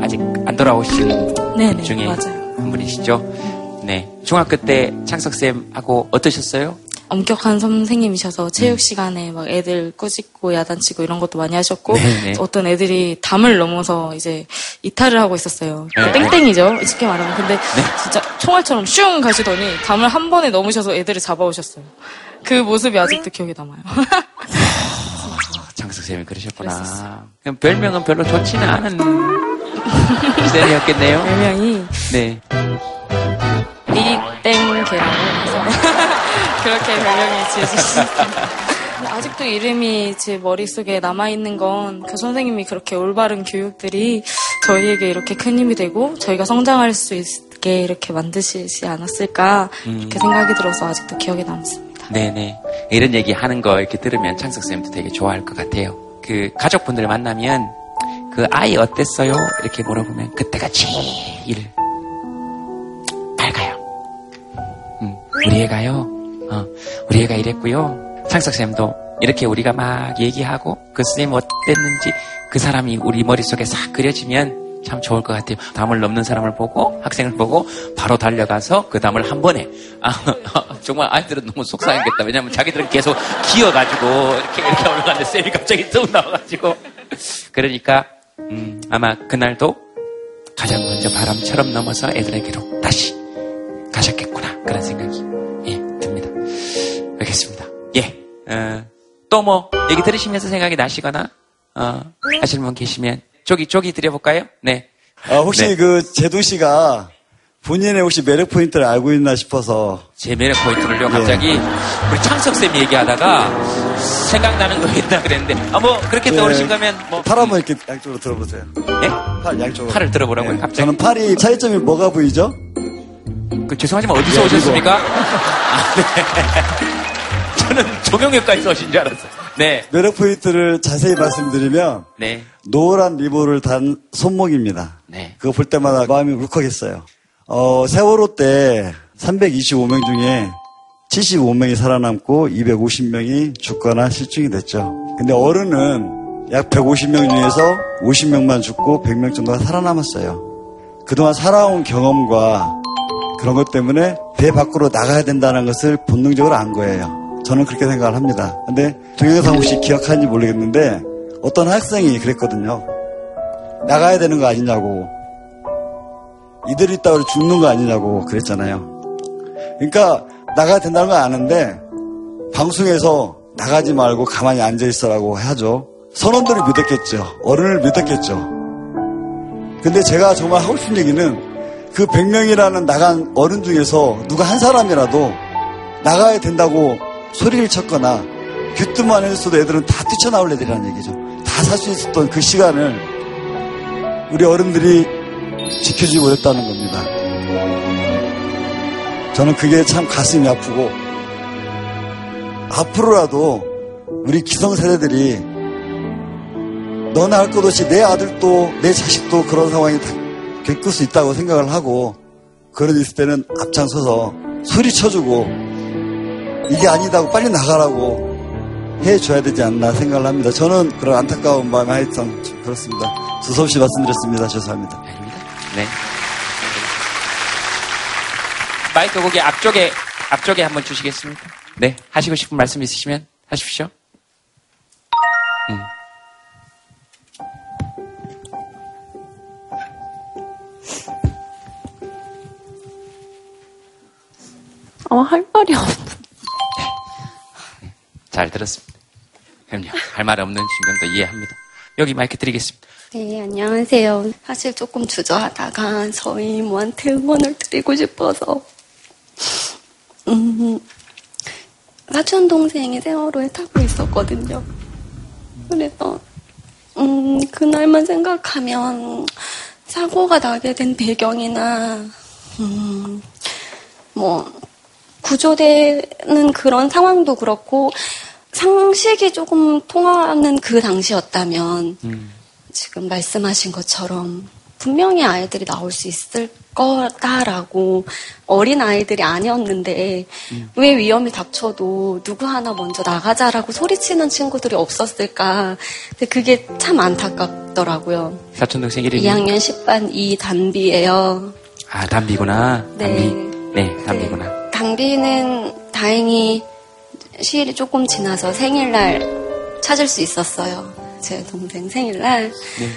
아직 안 돌아오신 네네, 분 중에 맞아요. 한 분이시죠? 네. 중학교 때 창석쌤하고 어떠셨어요? 엄격한 선생님이셔서 체육 시간에 막 애들 꾸짖고 야단치고 이런 것도 많이 하셨고 네네. 어떤 애들이 담을 넘어서 이제 이탈을 하고 있었어요. 네. 땡땡이죠. 쉽게 말하면. 근데 진짜 총알처럼 슝 가시더니 담을 한 번에 넘으셔서 애들을 잡아오셨어요. 그 모습이 아직도 기억에 남아요. 장석쌤이 그러셨구나. 그럼 별명은 별로 좋지는 않은 쌤이었겠네요. 별명이 네. 리땡개라고 해서 그렇게 별명이 지어주셨습니다. 아직도 이름이 제 머릿속에 남아있는 건 그 선생님이 그렇게 올바른 교육들이 저희에게 이렇게 큰 힘이 되고 저희가 성장할 수 있게 이렇게 만드시지 않았을까 음. 이렇게 생각이 들어서 아직도 기억에 남습니다. 네네. 이런 얘기 하는 거 이렇게 들으면 창석쌤도 되게 좋아할 것 같아요. 그 가족분들 만나면 그 아이 어땠어요? 이렇게 물어보면 그때가 제일 밝아요. 음, 우리 애가요. 어, 우리 애가 이랬고요. 창석쌤도 이렇게 우리가 막 얘기하고 그 선생님 어땠는지 그 사람이 우리 머릿속에 싹 그려지면 참 좋을 것 같아요. 담을 넘는 사람을 보고 학생을 보고 바로 달려가서 그 담을 한 번에 아, 정말 아이들은 너무 속상했겠다. 왜냐하면 자기들은 계속 기어가지고 이렇게 이렇게 올라가는데 쌤이 갑자기 뚝 나와가지고 그러니까 음, 아마 그날도 가장 먼저 바람처럼 넘어서 애들에게로 다시 가셨겠구나 그런 생각이 또 뭐 얘기 들으시면서 생각이 나시거나 어, 하시는 분 계시면 조기 조기 드려볼까요? 네. 아, 혹시 네. 그 제도 씨가 본인의 혹시 매력 포인트를 알고 있나 싶어서 제 매력 포인트를요 예. 갑자기 우리 창석 쌤이 얘기하다가 생각나는 거 있다 그랬는데 아뭐 그렇게 예. 떠오르신 거면 뭐 팔 한번 이렇게 양쪽으로 들어보세요. 예? 팔 양쪽으로. 팔을 들어보라고요 갑자기 저는 팔이 차이점이 뭐가 보이죠? 그 죄송하지만 어디서 예, 오셨습니까? 아, 네. 저는 조명역까지 오신 줄 알았어요. 네. 매력 포인트를 자세히 말씀드리면 네. 노란 리본을 단 손목입니다. 네. 그거 볼 때마다 마음이 울컥했어요. 어, 세월호 때 325명 중에 75명이 살아남고 250명이 죽거나 실종이 됐죠. 근데 어른은 약 150명 중에서 50명만 죽고 100명 정도가 살아남았어요. 그동안 살아온 경험과 그런 것 때문에 배 밖으로 나가야 된다는 것을 본능적으로 안 거예요. 저는 그렇게 생각을 합니다. 근데 동영상 혹시 기억하는지 모르겠는데 어떤 학생이 그랬거든요. 나가야 되는 거 아니냐고. 이대로 있다가 죽는 거 아니냐고 그랬잖아요. 그러니까 나가야 된다는 건 아는데 방송에서 나가지 말고 가만히 앉아 있어라고 하죠. 선원들을 믿었겠죠. 어른을 믿었겠죠. 근데 제가 정말 하고 싶은 얘기는 그 100명이라는 나간 어른 중에서 누가 한 사람이라도 나가야 된다고 소리를 쳤거나 귀뜸만 했어도 애들은 다 뛰쳐나올 애들이라는 얘기죠. 다 살 수 있었던 그 시간을 우리 어른들이 지켜주지 못했다는 겁니다. 저는 그게 참 가슴이 아프고 앞으로라도 우리 기성세대들이 너나 할 것 없이 내 아들도 내 자식도 그런 상황이 다 겪을 수 있다고 생각을 하고 그런 일 있을 때는 앞장서서 소리 쳐주고 이게 아니다고 빨리 나가라고 해줘야 되지 않나 생각을 합니다. 저는 그런 안타까운 마음이 하여튼 좀 그렇습니다. 두서없이 말씀드렸습니다. 죄송합니다. 네. 마이크 거기 앞쪽에 앞쪽에 한번 주시겠습니까? 네, 하시고 싶은 말씀 있으시면 하십시오. 음. 어, 할 말이 없. 잘 들었습니다. 그럼요. 할 말 없는 심정도 이해합니다. 여기 마이크 드리겠습니다. 네, 안녕하세요. 사실 조금 주저하다가 저희 이모한테 응원을 드리고 싶어서, 음, 사촌 동생이 세월호에 타고 있었거든요. 그래서, 음, 그날만 생각하면 사고가 나게 된 배경이나, 음, 뭐, 구조되는 그런 상황도 그렇고, 상식이 조금 통하는 그 당시였다면, 지금 말씀하신 것처럼 분명히 아이들이 나올 수 있을 거다라고 어린 아이들이 아니었는데 왜 위험이 닥쳐도 누구 하나 먼저 나가자라고 소리치는 친구들이 없었을까. 근데 그게 참 안타깝더라고요. 사촌 동생 이름이 2학년 10반 이단비예요. 아 담비구나. 네. 담비. 네, 담비구나. 당비는 다행히 시일이 조금 지나서 생일날 찾을 수 있었어요. 제 동생 생일날. 네.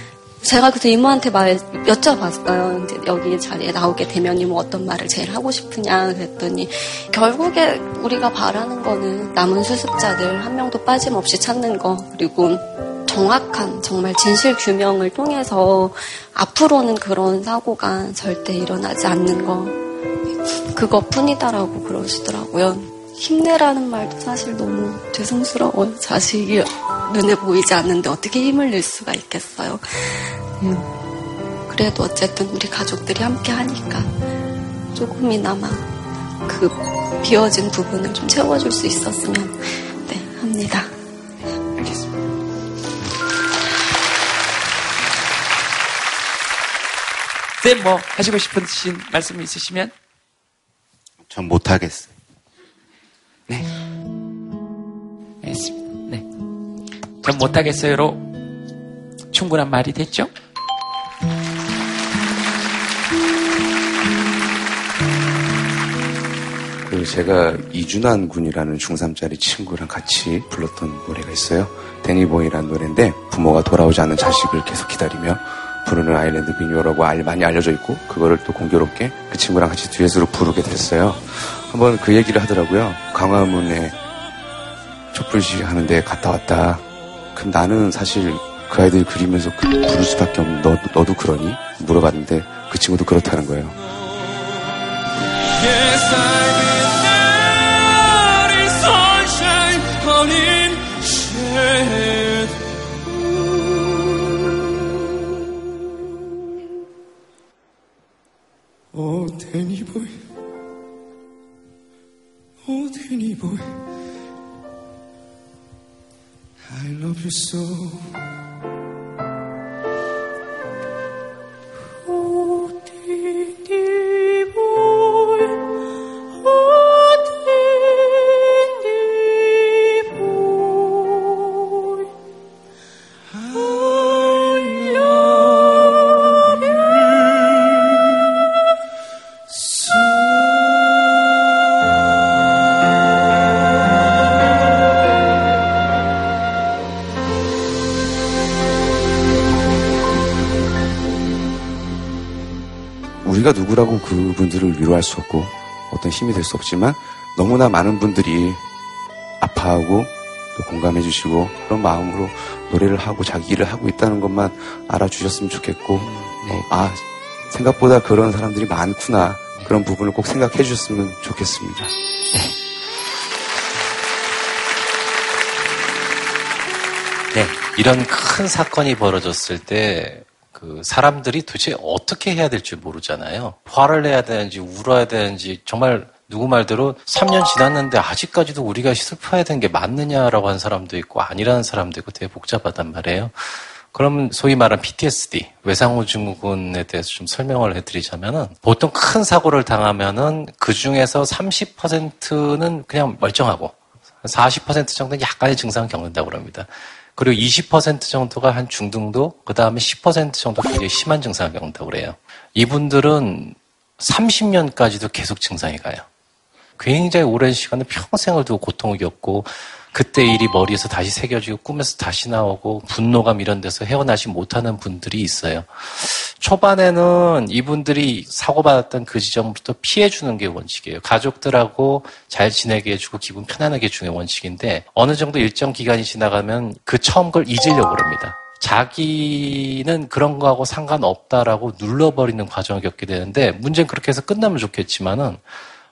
제가 그때 이모한테 말 여쭤봤어요. 이제 여기 자리에 나오게 되면 이모 어떤 말을 제일 하고 싶으냐 그랬더니 결국에 우리가 바라는 거는 남은 수습자들 한 명도 빠짐없이 찾는 거 그리고 정확한 정말 진실 규명을 통해서 앞으로는 그런 사고가 절대 일어나지 않는 거 그것뿐이다라고 그러시더라고요. 힘내라는 말도 사실 너무 죄송스러워요. 자식이 눈에 보이지 않는데 어떻게 힘을 낼 수가 있겠어요. 음, 그래도 어쨌든 우리 가족들이 함께 하니까 조금이나마 그 비워진 부분을 좀 채워줄 수 있었으면 네 합니다. 쌤, 뭐, 하시고 싶으신 말씀 있으시면? 전 못하겠어요. 네. 알겠습니다. 네. 전 못하겠어요로 충분한 말이 됐죠? 그 제가 이준환 군이라는 중3짜리 친구랑 같이 불렀던 노래가 있어요. 데니보이라는 노래인데 부모가 돌아오지 않는 자식을 계속 기다리며 부르는 아일랜드 민요라고 알- 많이 알려져 있고 그거를 또 공교롭게 그 친구랑 같이 듀엣으로 부르게 됐어요. 한번 그 얘기를 하더라고요. 광화문에 촛불시 하는데 갔다 왔다. 그럼 나는 사실 그 아이들 그리면서 그 부를 수밖에 없는 너, 너도 그러니? 물어봤는데 그 친구도 그렇다는 거예요. Danny boy, oh Danny boy, I love you so. 누구라고 그분들을 위로할 수 없고 어떤 힘이 될 수 없지만 너무나 많은 분들이 아파하고 또 공감해 주시고 그런 마음으로 노래를 하고 자기 일을 하고 있다는 것만 알아주셨으면 좋겠고 어, 아 생각보다 그런 사람들이 많구나 그런 부분을 꼭 생각해 주셨으면 좋겠습니다. 네. 이런 큰 사건이 벌어졌을 때, 그 사람들이 도대체 어떻게 해야 될지 모르잖아요. 화를 내야 되는지, 울어야 되는지, 정말 누구 말대로 3년 지났는데 아직까지도 우리가 슬퍼야 되는 게 맞느냐라고 하는 사람도 있고, 아니라는 사람도 있고 되게 복잡하단 말이에요. 그러면 소위 말하는 PTSD, 외상후 증후군에 대해서 좀 설명을 해드리자면은, 보통 큰 사고를 당하면은 그 중에서 30%는 그냥 멀쩡하고, 40% 정도는 약간의 증상을 겪는다고 합니다. 그리고 20% 정도가 한 중등도, 그 다음에 10% 정도 굉장히 심한 증상을 겪는다고 그래요. 이분들은 30년까지도 계속 증상이 가요. 굉장히 오랜 시간을 평생을 두고 고통을 겪고 그때 일이 머리에서 다시 새겨지고 꿈에서 다시 나오고 분노감 이런 데서 헤어나지 못하는 분들이 있어요. 초반에는 이분들이 사고받았던 그 지점부터 피해주는 게 원칙이에요. 가족들하고 잘 지내게 해주고 기분 편안하게 해주는 게 원칙인데 어느 정도 일정 기간이 지나가면 그 처음 걸 잊으려고 그럽니다. 자기는 그런 거하고 상관없다라고 눌러버리는 과정을 겪게 되는데 문제는 그렇게 해서 끝나면 좋겠지만은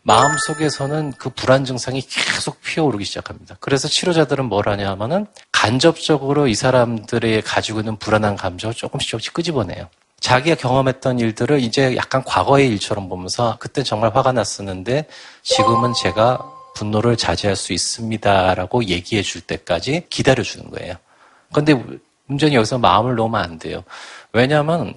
마음속에서는 그 불안 증상이 계속 피어오르기 시작합니다. 그래서 치료자들은 뭘 하냐 하면은 간접적으로 이 사람들의 가지고 있는 불안한 감정을 조금씩 조금씩 끄집어내요. 자기가 경험했던 일들을 이제 약간 과거의 일처럼 보면서 그때 정말 화가 났었는데 지금은 제가 분노를 자제할 수 있습니다라고 얘기해 줄 때까지 기다려 주는 거예요. 근데 문제는 여기서 마음을 놓으면 안 돼요. 왜냐하면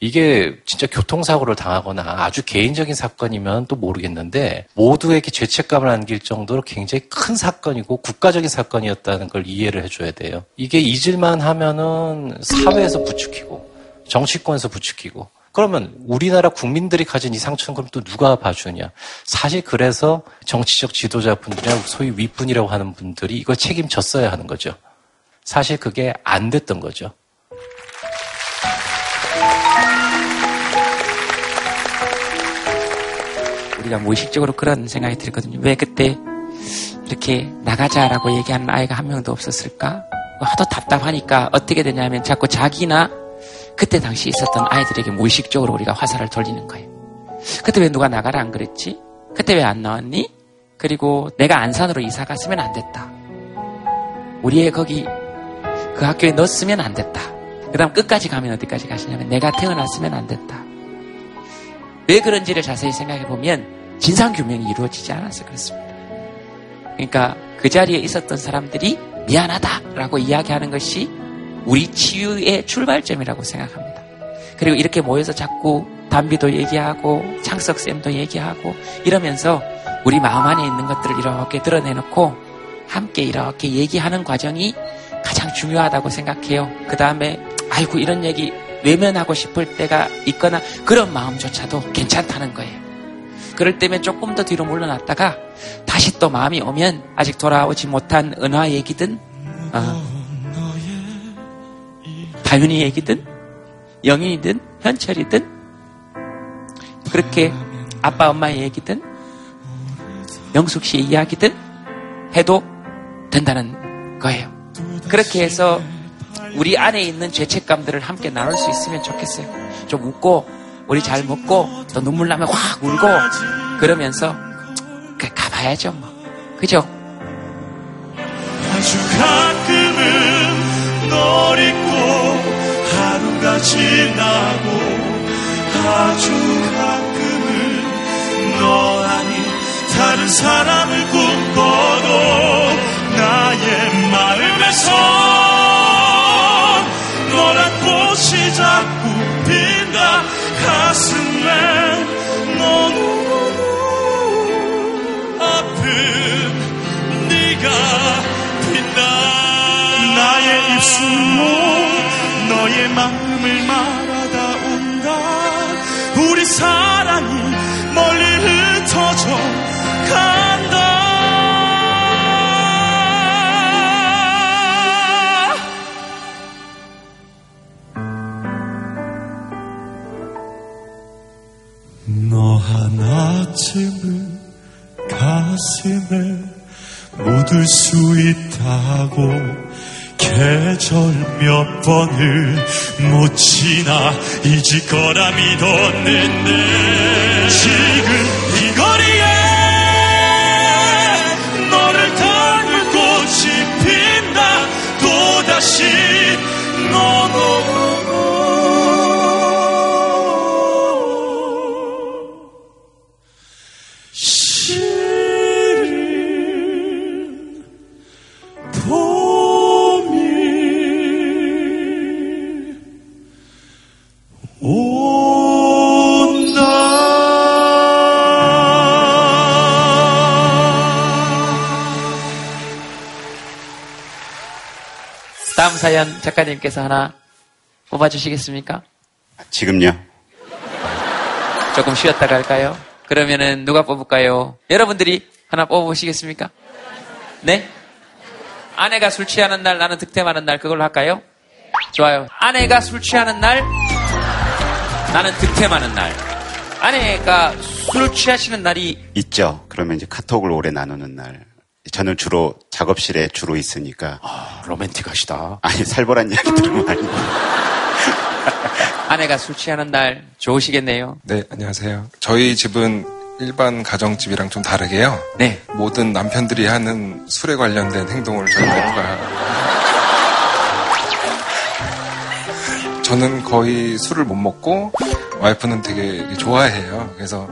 이게 진짜 교통사고를 당하거나 아주 개인적인 사건이면 또 모르겠는데 모두에게 죄책감을 안길 정도로 굉장히 큰 사건이고 국가적인 사건이었다는 걸 이해를 해줘야 돼요. 이게 잊을만 하면은 사회에서 부추기고 정치권에서 부추기고 그러면 우리나라 국민들이 가진 이 상처는 그럼 또 누가 봐주냐? 사실 그래서 정치적 지도자분들이나 소위 윗분이라고 하는 분들이 이걸 책임졌어야 하는 거죠. 사실 그게 안 됐던 거죠. 우리가 무의식적으로 그런 생각이 들거든요. 왜 그때 이렇게 나가자라고 얘기하는 아이가 한 명도 없었을까? 하도 답답하니까 어떻게 되냐면 자꾸 자기나 그때 당시 있었던 아이들에게 무의식적으로 우리가 화살을 돌리는 거예요. 그때 왜 누가 나가라 안 그랬지? 그때 왜 안 나왔니? 그리고 내가 안산으로 이사 갔으면 안 됐다. 우리의 거기 그 학교에 넣었으면 안 됐다. 그 다음 끝까지 가면 어디까지 가시냐면 내가 태어났으면 안 됐다. 왜 그런지를 자세히 생각해 보면 진상규명이 이루어지지 않아서 그렇습니다. 그러니까 그 자리에 있었던 사람들이 미안하다라고 이야기하는 것이 우리 치유의 출발점이라고 생각합니다. 그리고 이렇게 모여서 자꾸 담비도 얘기하고 창석쌤도 얘기하고 이러면서 우리 마음 안에 있는 것들을 이렇게 드러내놓고 함께 이렇게 얘기하는 과정이 가장 중요하다고 생각해요. 그 다음에 아이고 이런 얘기 외면하고 싶을 때가 있거나 그런 마음조차도 괜찮다는 거예요. 그럴 때면 조금 더 뒤로 물러났다가 다시 또 마음이 오면 아직 돌아오지 못한 은화 얘기든 어, 다윤이 얘기든 영인이든 현철이든 그렇게 아빠 엄마의 얘기든 명숙 씨의 이야기든 해도 된다는 거예요. 그렇게 해서 우리 안에 있는 죄책감들을 함께 나눌 수 있으면 좋겠어요. 좀 웃고 우리 잘 먹고 또 눈물 나면 확 울고 그러면서 가봐야죠 뭐. 그죠? 아주 가끔은 널 잊고 하루가 지나고 아주 가끔은 너 아닌 다른 사람을 꿈꿔도 나의 마음에서 너란 꽃이 자꾸 핀다. 가슴에 너무너무 아픈 네가 핀다. 나의 입술로 너의 마 음을 말하다 온다. 우리 사랑이 멀리 흩어져 간다. 너 하나쯤은 가슴에 묻을 수 있다고 계절 몇 번을 못 지나 잊을 거라 믿었는데. 지금 사연 작가님께서 하나 뽑아주시겠습니까? 지금요? 조금 쉬었다 갈까요? 그러면은 누가 뽑을까요? 여러분들이 하나 뽑아보시겠습니까? 네? 아내가 술 취하는 날, 나는 득템하는 날, 그걸로 할까요? 좋아요. 아내가 술 취하는 날, 나는 득템하는 날. 아내가 술 취하시는 날이 있죠. 그러면 이제 카톡을 오래 나누는 날. 저는 주로 작업실에 주로 있으니까. 아, 로맨틱하시다. 아니, 살벌한 이야기 들으면 아니 아내가 술 취하는 날 좋으시겠네요. 네, 안녕하세요. 저희 집은 일반 가정집이랑 좀 다르게요. 네. 모든 남편들이 하는 술에 관련된 행동을 저희 와이프가 저는 거의 술을 못 먹고 와이프는 되게 좋아해요. 그래서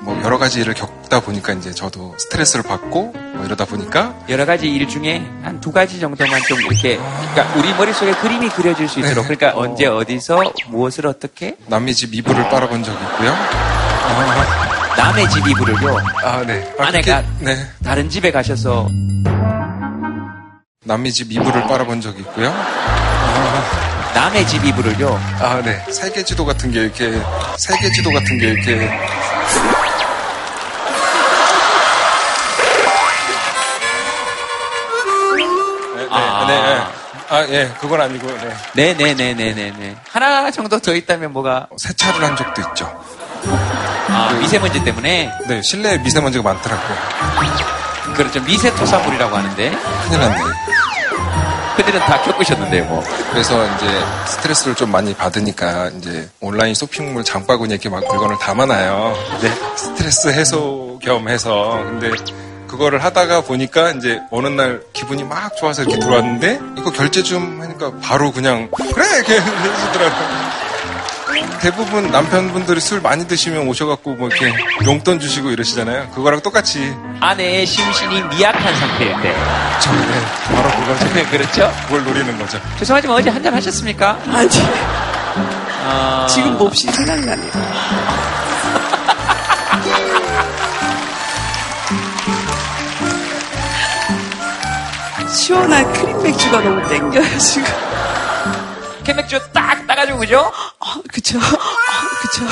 뭐 여러 가지 일을 겪다 보니까 이제 저도 스트레스를 받고 뭐 이러다 보니까 여러 가지 일 중에 한 두 가지 정도만 좀 이렇게, 그러니까 우리 머릿속에 그림이 그려질 수 있도록, 그러니까 언제 어디서 무엇을 어떻게 남의 집 이불을 빨아본 적이 있고요. 남의 집 이불을요. 아, 네. 아내가 네. 다른 집에 가셔서 남의 집 이불을 빨아본 적이 있고요. 남의 집 이불을요. 아, 네. 세계 지도 같은 게 이렇게 세계 지도 같은 게 이렇게 아, 예, 그건 아니고, 네. 네네네네네네. 하나 정도 더 있다면 뭐가? 세차를 한 적도 있죠. 아, 미세먼지 때문에? 네, 실내에 미세먼지가 많더라고요. 그렇죠. 미세토사물이라고 하는데. 큰일 났네. 그들은 다 겪으셨는데요, 뭐. 그래서 이제 스트레스를 좀 많이 받으니까 이제 온라인 쇼핑몰 장바구니에 이렇게 막 물건을 담아놔요. 네. 스트레스 해소 겸 해서. 근데 그거를 하다가 보니까 이제 어느 날 기분이 막 좋아서 이렇게 들어왔는데 이거 결제 좀 하니까 바로 그냥 그래! 이렇게 해주더라고요. 대부분 남편분들이 술 많이 드시면 오셔갖고 뭐 이렇게 용돈 주시고 이러시잖아요. 그거랑 똑같이. 아내의 심신이 미약한 상태일 때. 저, 네. 바로 그거죠. 네, 그렇죠. 그걸 노리는 거죠. 죄송하지만 어제 한잔 하셨습니까? 아니. 아... 지금 몹시 생각나네요. 시원한 크림 맥주가 너무 땡겨요, 지금. 캔 맥주 딱 따가지고, 그죠? 어, 그쵸. 어, 그쵸.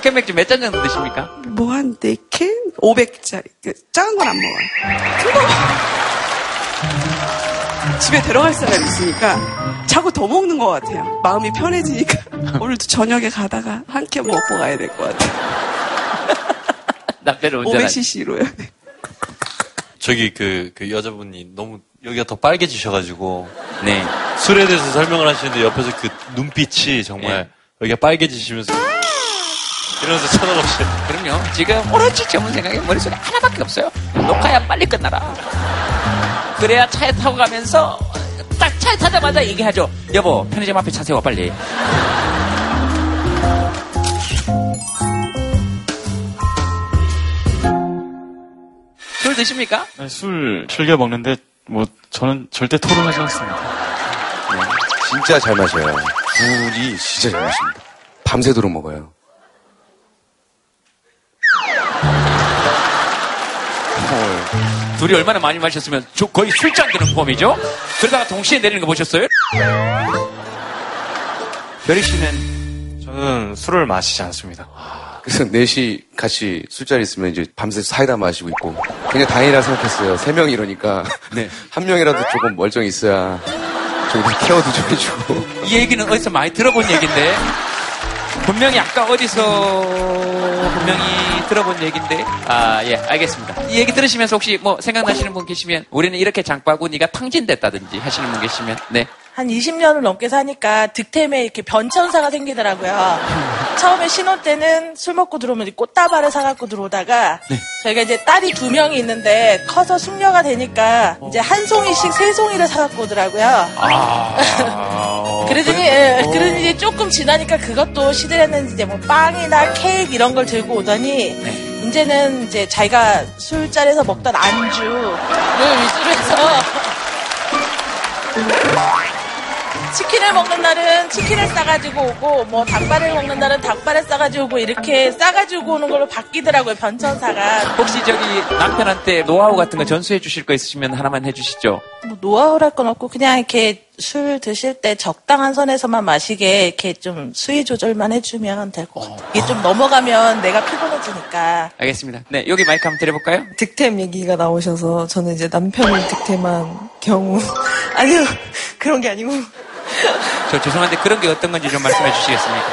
캔 맥주 몇 잔 정도 드십니까? 뭐 한 4캔? 500짜리. 그, 작은 건 안 먹어요. 집에 들어갈 사람이 있으니까 자꾸 더 먹는 것 같아요. 마음이 편해지니까. 오늘도 저녁에 가다가 한 캔 먹고 가야 될 것 같아요. 남편을 운전하 500cc로요. 저기 그, 그 여자분이 너무 여기가 더 빨개지셔가지고. 네. 술에 대해서 설명을 하시는데 옆에서 그 눈빛이 정말 네. 여기가 빨개지시면서 이러면서 쳐다보시 그럼요. 지금 오로지 전문 생각이 머릿속에 하나밖에 없어요. 녹화야 빨리 끝나라. 그래야 차에 타고 가면서 딱 차에 타자마자 얘기하죠. 여보, 편의점 앞에 차 세워 빨리. 술 드십니까? 네, 술 즐겨 먹는데 뭐 저는 절대 토론하지 않습니다. 진짜 잘 마셔요. 굴이 진짜 잘 마십니다. 밤새도록 먹어요. 둘이 얼마나 많이 마셨으면 저 거의 술잔 드는 폼이죠? 그러다가 동시에 내리는 거 보셨어요? 별이 씨는 저는 술을 마시지 않습니다. 그래서 넷이 같이 술자리 있으면 이제 밤새 사이다 마시고 있고. 그냥 다행이라 생각했어요. 세 명 이러니까. 네. 한 명이라도 조금 멀쩡히 있어야 좀 케어도 좀 해주고. 이 얘기는 어디서 많이 들어본 얘기인데. 분명히 아까 어디서 분명히 들어본 얘기인데. 아 예 알겠습니다. 이 얘기 들으시면서 혹시 뭐 생각나시는 분 계시면 우리는 이렇게 장바구니가 탕진됐다든지 하시는 분 계시면 네 한 20년을 넘게 사니까 득템에 이렇게 변천사가 생기더라고요. 처음에 신혼 때는 술 먹고 들어오면 이 꽃다발을 사갖고 들어오다가 저희가 이제 딸이 두 명이 있는데 커서 숙녀가 되니까 이제 한 송이씩 세 송이를 사갖고 오더라고요. 아. 그러더니, 예, 그러더니 이제 조금 지나니까 그것도 시들했는지 이제 뭐 빵이나 케이크 이런 걸 들고 오더니 이제는 이제 자기가 술자리에서 먹던 안주를 위주로 해서 치킨을 먹는 날은 치킨을 싸가지고 오고 뭐 닭발을 먹는 날은 닭발을 싸가지고 오고 이렇게 싸가지고 오는 걸로 바뀌더라고요 변천사가 혹시 저기 남편한테 노하우 같은 거 전수해 주실 거 있으시면 하나만 해주시죠. 뭐 노하우랄 건 없고 그냥 이렇게 술 드실 때 적당한 선에서만 마시게 이렇게 좀 수위 조절만 해주면 될 것 같아요. 이게 좀 넘어가면 내가 피곤해지니까. 알겠습니다. 네, 여기 마이크 한번 드려볼까요? 득템 얘기가 나오셔서 저는 이제 남편이 득템한 경우 아니요 그런 게 아니고 저 죄송한데 그런 게 어떤 건지 좀 말씀해 주시겠습니까?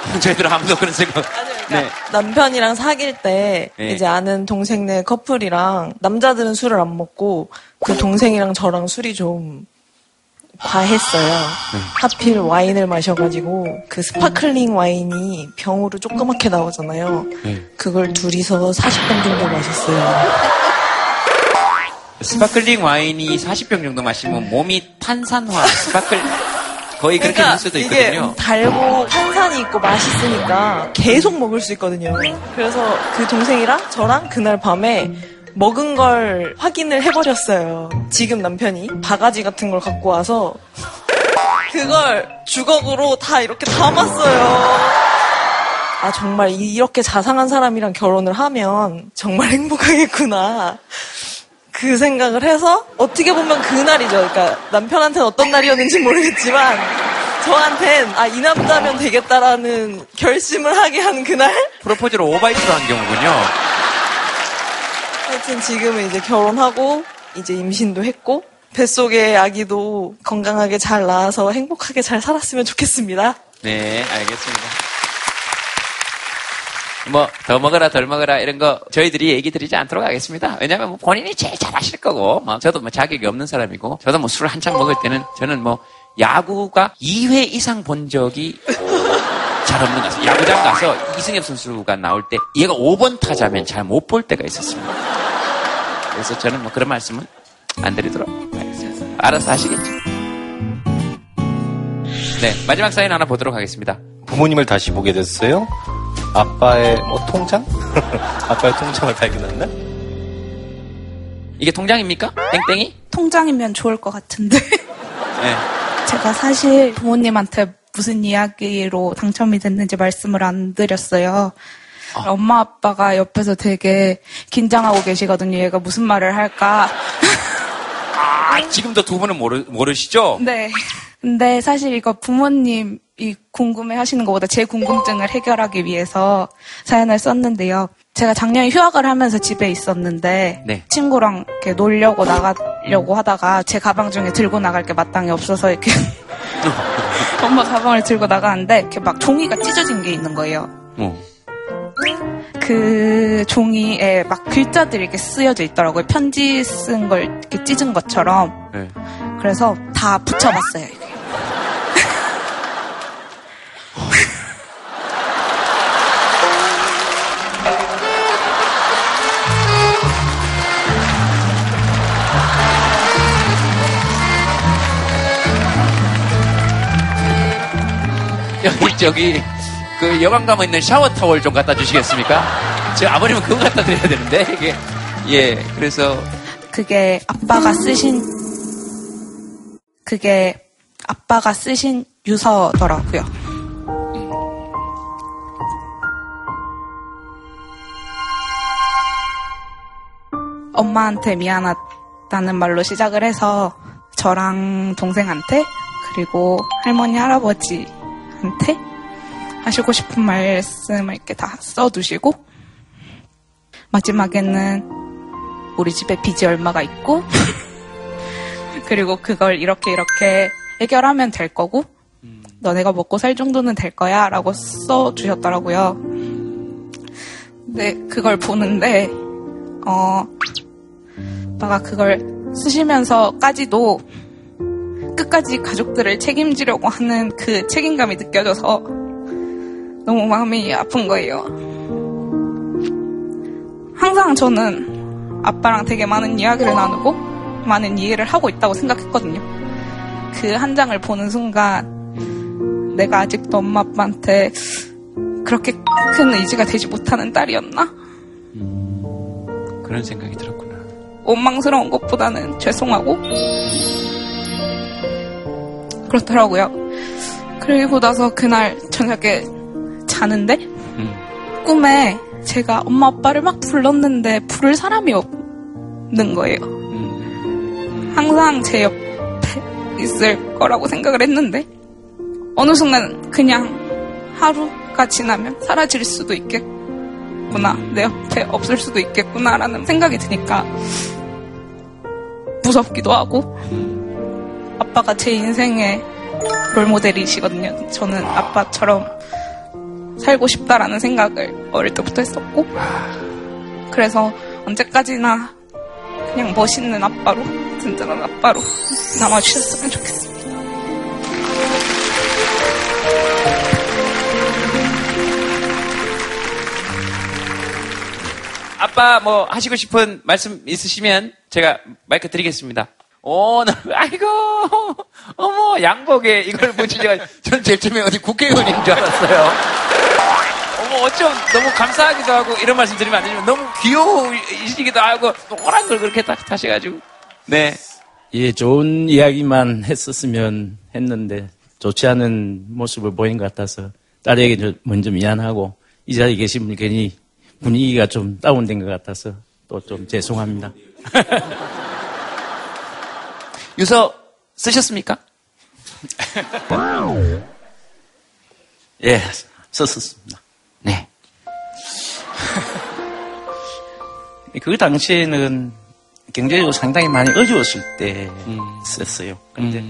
저희들 아무도 그런 생각. 네. 남편이랑 사귈 때 네. 이제 아는 동생네 커플이랑 남자들은 술을 안 먹고 그 동생이랑 저랑 술이 좀 과했어요. 하필 와인을 마셔가지고 그 스파클링 와인이 병으로 조그맣게 나오잖아요. 그걸 둘이서 40병 정도 마셨어요. 스파클링 와인이 40병 정도 마시면 몸이 탄산화, 스파클 거의 그렇게 될 수도 그러니까 이게 있거든요. 달고 탄산이 있고 맛있으니까 계속 먹을 수 있거든요. 그래서 그 동생이랑 저랑 그날 밤에 먹은 걸 확인을 해버렸어요. 지금 남편이 바가지 같은 걸 갖고 와서 그걸 주걱으로 다 이렇게 담았어요. 아, 정말 이- 이렇게 자상한 사람이랑 결혼을 하면 정말 행복하겠구나. 그 생각을 해서 어떻게 보면 그날이죠. 그러니까 남편한테는 어떤 날이었는지 모르겠지만 저한텐 아, 이 남자면 되겠다라는 결심을 하게 한 그날? 프로포즈를 오바이트로 한 경우군요. 하여튼 지금은 이제 결혼하고 이제 임신도 했고 뱃속의 아기도 건강하게 잘 낳아서 행복하게 잘 살았으면 좋겠습니다. 네, 알겠습니다. 뭐, 더 먹어라, 덜 먹어라, 이런 거 저희들이 얘기 드리지 않도록 하겠습니다. 왜냐면 뭐 본인이 제일 잘하실 거고, 뭐 저도 뭐 자격이 없는 사람이고, 저도 뭐 술을 한창 먹을 때는 저는 뭐 야구가 2회 이상 본 적이 잘 없는 것 같아요. 야구장 가서 이승엽 선수가 나올 때 얘가 5번 타자면 잘 못 볼 때가 있었습니다. 그래서 저는 뭐 그런 말씀은 안 드리도록 하겠습니다. 알아서 하시겠죠. 네, 마지막 사연 하나 보도록 하겠습니다. 부모님을 다시 보게 됐어요. 아빠의 뭐 통장? 아빠의 통장을 발견했나? 이게 통장입니까? 땡땡이? 통장이면 좋을 것 같은데. 네. 제가 사실 부모님한테 무슨 이야기로 당첨이 됐는지 말씀을 안 드렸어요. 엄마 아빠가 옆에서 되게 긴장하고 계시거든요. 얘가 무슨 말을 할까. 아, 지금도 두 분은 모르, 모르시죠? 네. 근데 사실 이거 부모님이 궁금해 하시는 것보다 제 궁금증을 해결하기 위해서 사연을 썼는데요. 제가 작년에 휴학을 하면서 집에 있었는데 네. 친구랑 이렇게 놀려고 나가려고 하다가 제 가방 중에 들고 나갈 게 마땅히 없어서 이렇게 엄마 가방을 들고 나가는데 이렇게 막 종이가 찢어진 게 있는 거예요. 어. 그 종이에 막 글자들이 이렇게 쓰여져 있더라고요. 편지 쓴 걸 이렇게 찢은 것처럼. 네. 그래서 다 붙여봤어요. 이게. 여기, 저기, 그 여관감에 있는 샤워 타월 좀 갖다 주시겠습니까? 제 아버님은 그거 갖다 드려야 되는데, 이게. 예, 그래서, 그게 아빠가 쓰신 그게 아빠가 쓰신 유서더라고요. 엄마한테 미안하다는 말로 시작을 해서 저랑 동생한테 그리고 할머니 할아버지한테 하시고 싶은 말씀을 이렇게 다 써두시고 마지막에는 우리 집에 빚이 얼마가 있고 그리고 그걸 이렇게 이렇게 해결하면 될 거고 너네가 먹고 살 정도는 될 거야 라고 써 주셨더라고요. 근데 그걸 보는데 어 아빠가 그걸 쓰시면서까지도 끝까지 가족들을 책임지려고 하는 그 책임감이 느껴져서 너무 마음이 아픈 거예요. 항상 저는 아빠랑 되게 많은 이야기를 나누고 많은 이해를 하고 있다고 생각했거든요. 그 한 장을 보는 순간 내가 아직도 엄마 아빠한테 그렇게 큰 의지가 되지 못하는 딸이었나? 그런 생각이 들었구나. 원망스러운 것보다는 죄송하고 그렇더라고요. 그리고 나서 그날 저녁에 자는데 꿈에 제가 엄마 아빠를 막 불렀는데 부를 사람이 없는 거예요. 항상 제 옆에 있을 거라고 생각을 했는데 어느 순간 그냥 하루가 지나면 사라질 수도 있겠구나 내 옆에 없을 수도 있겠구나라는 생각이 드니까 무섭기도 하고 아빠가 제 인생의 롤모델이시거든요. 저는 아빠처럼 살고 싶다라는 생각을 어릴 때부터 했었고 그래서 언제까지나 그냥 멋있는 아빠로 든든한 아빠로 남아주셨으면 좋겠습니다. 아빠 뭐 하시고 싶은 말씀 있으시면 제가 마이크 드리겠습니다. 오, 나, 아이고, 어머, 양복에 이걸 보시니까 전 제일 처음에 어디 국회의원인 줄 알았어요. 어머, 어쩜 너무 감사하기도 하고 이런 말씀 드리면 안 되지만 너무 귀여우시기도 하고 호란 걸 그렇게 딱 타셔가지고. 네. 예, 좋은 이야기만 했었으면 했는데 좋지 않은 모습을 보인 것 같아서 딸에게 저- 먼저 미안하고 이 자리에 계신 분 괜히 분위기가 좀 다운된 것 같아서 또 좀 죄송합니다. 유서 쓰셨습니까? 예, 썼었습니다. 네. 그 당시에는 경제적으로 상당히 많이 어려웠을 때 썼어요. 근데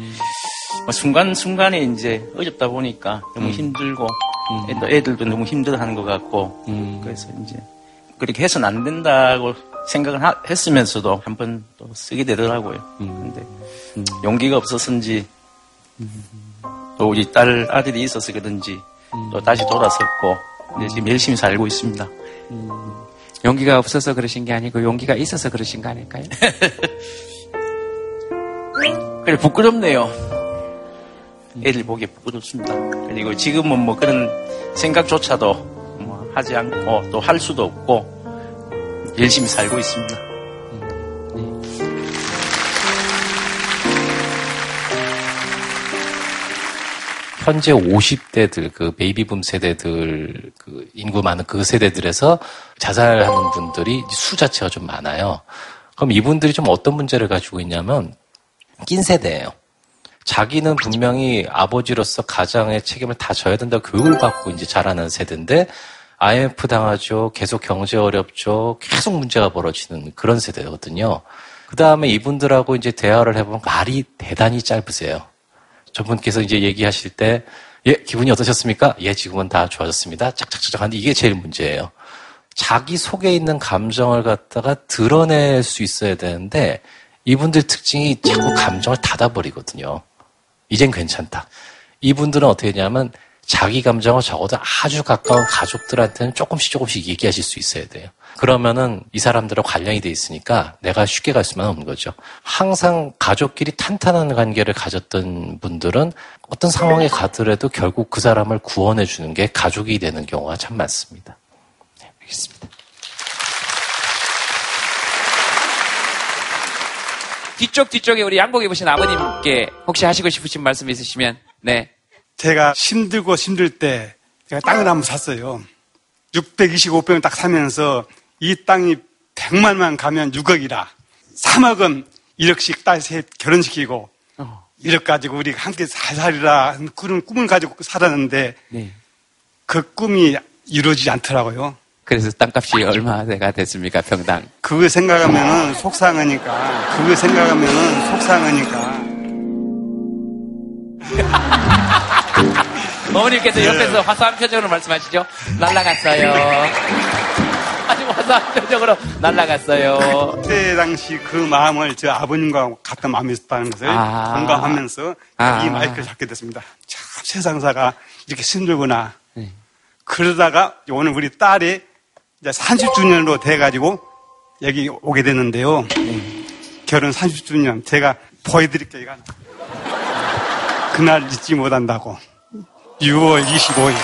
뭐 순간순간에 이제 어렵다 보니까 너무 음. 힘들고 또 애들도 너무 힘들어하는 것 같고 그래서 이제 그렇게 해서는 안 된다고 생각을 하- 했으면서도 한 번 또 쓰게 되더라고요. 근데 용기가 없었는지 또 우리 딸 아들이 있어서 그런지 또 다시 돌아섰고 이제 지금 열심히 살고 있습니다. 용기가 없어서 그러신 게 아니고 용기가 있어서 그러신 거 아닐까요? 그래 부끄럽네요. 애들 보기에 부끄럽습니다. 그리고 지금은 뭐 그런 생각조차도 뭐 하지 않고 또 할 수도 없고 열심히 살고 있습니다. 현재 50대들 그 베이비붐 세대들 그 인구 많은 그 세대들에서 자살하는 분들이 수 자체가 좀 많아요. 그럼 이분들이 좀 어떤 문제를 가지고 있냐면 낀 세대예요. 자기는 분명히 아버지로서 가장의 책임을 다 져야 된다고 교육을 받고 이제 자라는 세대인데 IMF 당하죠. 계속 경제 어렵죠. 계속 문제가 벌어지는 그런 세대거든요. 그 다음에 이분들하고 이제 대화를 해보면 말이 대단히 짧으세요. 저분께서 이제 얘기하실 때, 예, 기분이 어떠셨습니까? 예, 지금은 다 좋아졌습니다. 짝짝짝짝 하는데 이게 제일 문제예요. 자기 속에 있는 감정을 갖다가 드러낼 수 있어야 되는데, 이분들 특징이 자꾸 감정을 닫아버리거든요. 이젠 괜찮다. 이분들은 어떻게 했냐면, 자기 감정을 적어도 아주 가까운 가족들한테는 조금씩 조금씩 얘기하실 수 있어야 돼요. 그러면은 이 사람들하고 관련이 돼 있으니까 내가 쉽게 갈 수만 없는 거죠. 항상 가족끼리 탄탄한 관계를 가졌던 분들은 어떤 상황에 가더라도 결국 그 사람을 구원해 주는 게 가족이 되는 경우가 참 많습니다. 네, 알겠습니다. 뒤쪽 뒤쪽에 우리 양복 입으신 아버님께 혹시 하시고 싶으신 말씀 있으시면 네. 제가 힘들고 힘들 때 제가 땅을 한번 샀어요. 625평을 딱 사면서 이 땅이 100만만 가면 6억이라 3억은 1억씩 딸셋 결혼시키고 1억 가지고 우리 함께 잘 하는 그런 꿈을 가지고 살았는데 네. 그 꿈이 이루어지지 않더라고요. 그래서 땅값이 얼마가 됐습니까 평당? 그거 생각하면은 속상하니까 그거 생각하면은 속상하니까 어머님께서 네. 옆에서 화사한 표정으로 말씀하시죠. 날라갔어요. 표정으로 날라갔어요. 그때 당시 그 마음을 저 아버님과 같은 마음이 있었다는 것을 아. 공감하면서 아. 이 마이크를 잡게 됐습니다. 참 세상사가 이렇게 힘들구나. 네. 그러다가 오늘 우리 딸이 이제 30주년으로 돼가지고 여기 오게 됐는데요. 결혼 30주년 제가 보여드릴게요. 이거. 그날 잊지 못한다고. 6월 25일.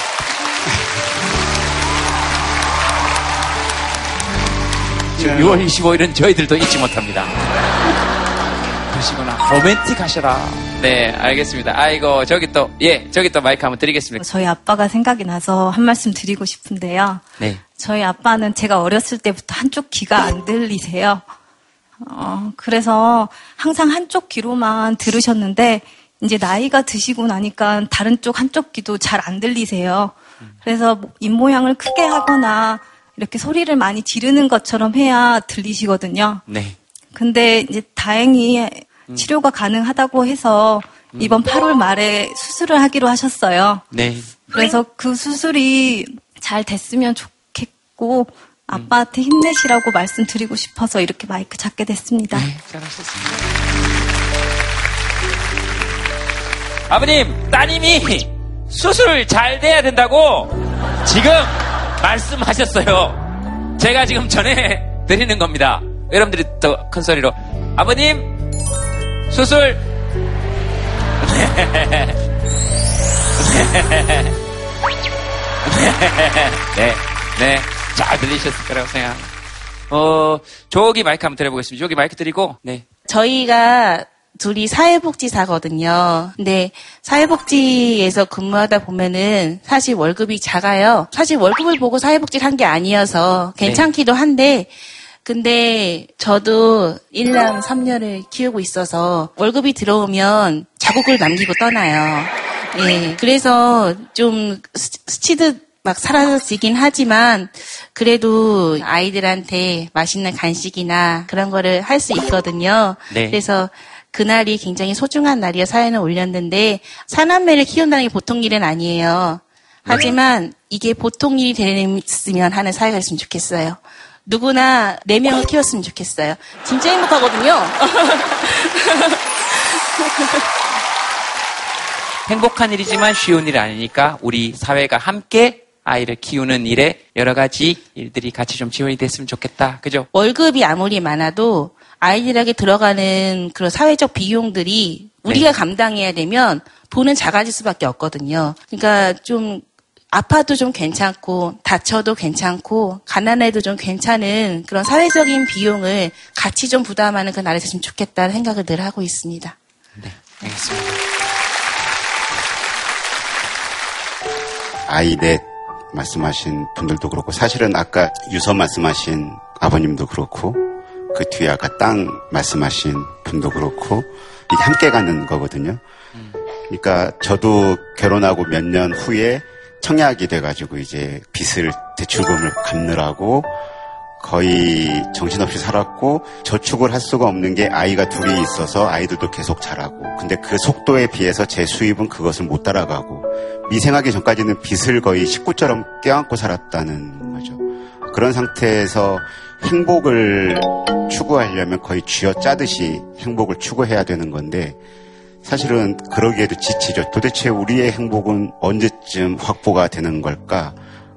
6월 25일은 저희들도 잊지 못합니다. 그러시구나. 로맨틱 하셔라. 네, 알겠습니다. 아이고, 저기 또, 예, 저기 또 마이크 한번 드리겠습니다. 저희 아빠가 생각이 나서 한 말씀 드리고 싶은데요. 네. 저희 아빠는 제가 어렸을 때부터 한쪽 귀가 안 들리세요. 어, 그래서 항상 한쪽 귀로만 들으셨는데, 이제 나이가 드시고 나니까 다른 쪽 한쪽 귀도 잘 안 들리세요. 그래서 입 모양을 크게 하거나 이렇게 소리를 많이 지르는 것처럼 해야 들리시거든요. 네. 근데 이제 다행히 치료가 가능하다고 해서 이번 8월 말에 수술을 하기로 하셨어요. 네. 그래서 그 수술이 잘 됐으면 좋겠고 아빠한테 힘내시라고 말씀드리고 싶어서 이렇게 마이크 잡게 됐습니다. 잘하셨습니다. 아버님, 따님이 수술 잘 돼야 된다고 지금 말씀하셨어요. 제가 지금 전해 드리는 겁니다. 여러분들이 더 큰 소리로 아버님 수술 네, 네, 잘 들리셨을 거라고 생각합니다. 어, 조기 마이크 한번 드려보겠습니다. 조기 마이크 드리고, 네. 저희가 둘이 사회복지사거든요. 근데 사회복지에서 근무하다 보면은 사실 월급이 작아요. 사실 월급을 보고 사회복지를 한 게 아니어서 괜찮기도 한데 근데 저도 1년 3년을 키우고 있어서 월급이 들어오면 자국을 남기고 떠나요. 예. 그래서 좀 스- 스치듯 막 사라지긴 하지만 그래도 아이들한테 맛있는 간식이나 그런 거를 할 수 있거든요. 네. 그래서 그날이 굉장히 소중한 날이어 사연을 올렸는데 사남매를 키운다는 게 보통 일은 아니에요. 하지만 이게 보통 일이 됐으면 하는 사회가 있으면 좋겠어요. 누구나 네 명을 키웠으면 좋겠어요. 진짜 행복하거든요. 행복한 일이지만 쉬운 일이 아니니까 우리 사회가 함께 아이를 키우는 일에 여러 가지 일들이 같이 좀 지원이 됐으면 좋겠다. 그죠? 월급이 아무리 많아도 아이들에게 들어가는 그런 사회적 비용들이 우리가 감당해야 되면 돈은 작아질 수밖에 없거든요. 그러니까 좀 아파도 좀 괜찮고 다쳐도 괜찮고 가난해도 좀 괜찮은 그런 사회적인 비용을 같이 좀 부담하는 그 날이 됐으면 좋겠다는 생각을 늘 하고 있습니다. 알겠습니다. 아이 넷 말씀하신 분들도 그렇고 사실은 아까 유서 말씀하신 아버님도 그렇고 그 뒤에 아까 땅 말씀하신 분도 그렇고 이게 함께 가는 거거든요. 그러니까 저도 결혼하고 몇 년 후에 청약이 돼가지고 이제 빚을 대출금을 갚느라고 거의 정신없이 살았고 저축을 할 수가 없는 게 아이가 둘이 있어서 아이들도 계속 자라고 근데 그 속도에 비해서 제 수입은 그것을 못 따라가고 미생하기 전까지는 빚을 거의 식구처럼 껴안고 살았다는 거죠. 그런 상태에서 행복을 추구하려면 거의 쥐어 짜듯이 행복을 추구해야 되는 건데 사실은 그러기에도 지치죠. 도대체 우리의 행복은 언제쯤 확보가 되는 걸까?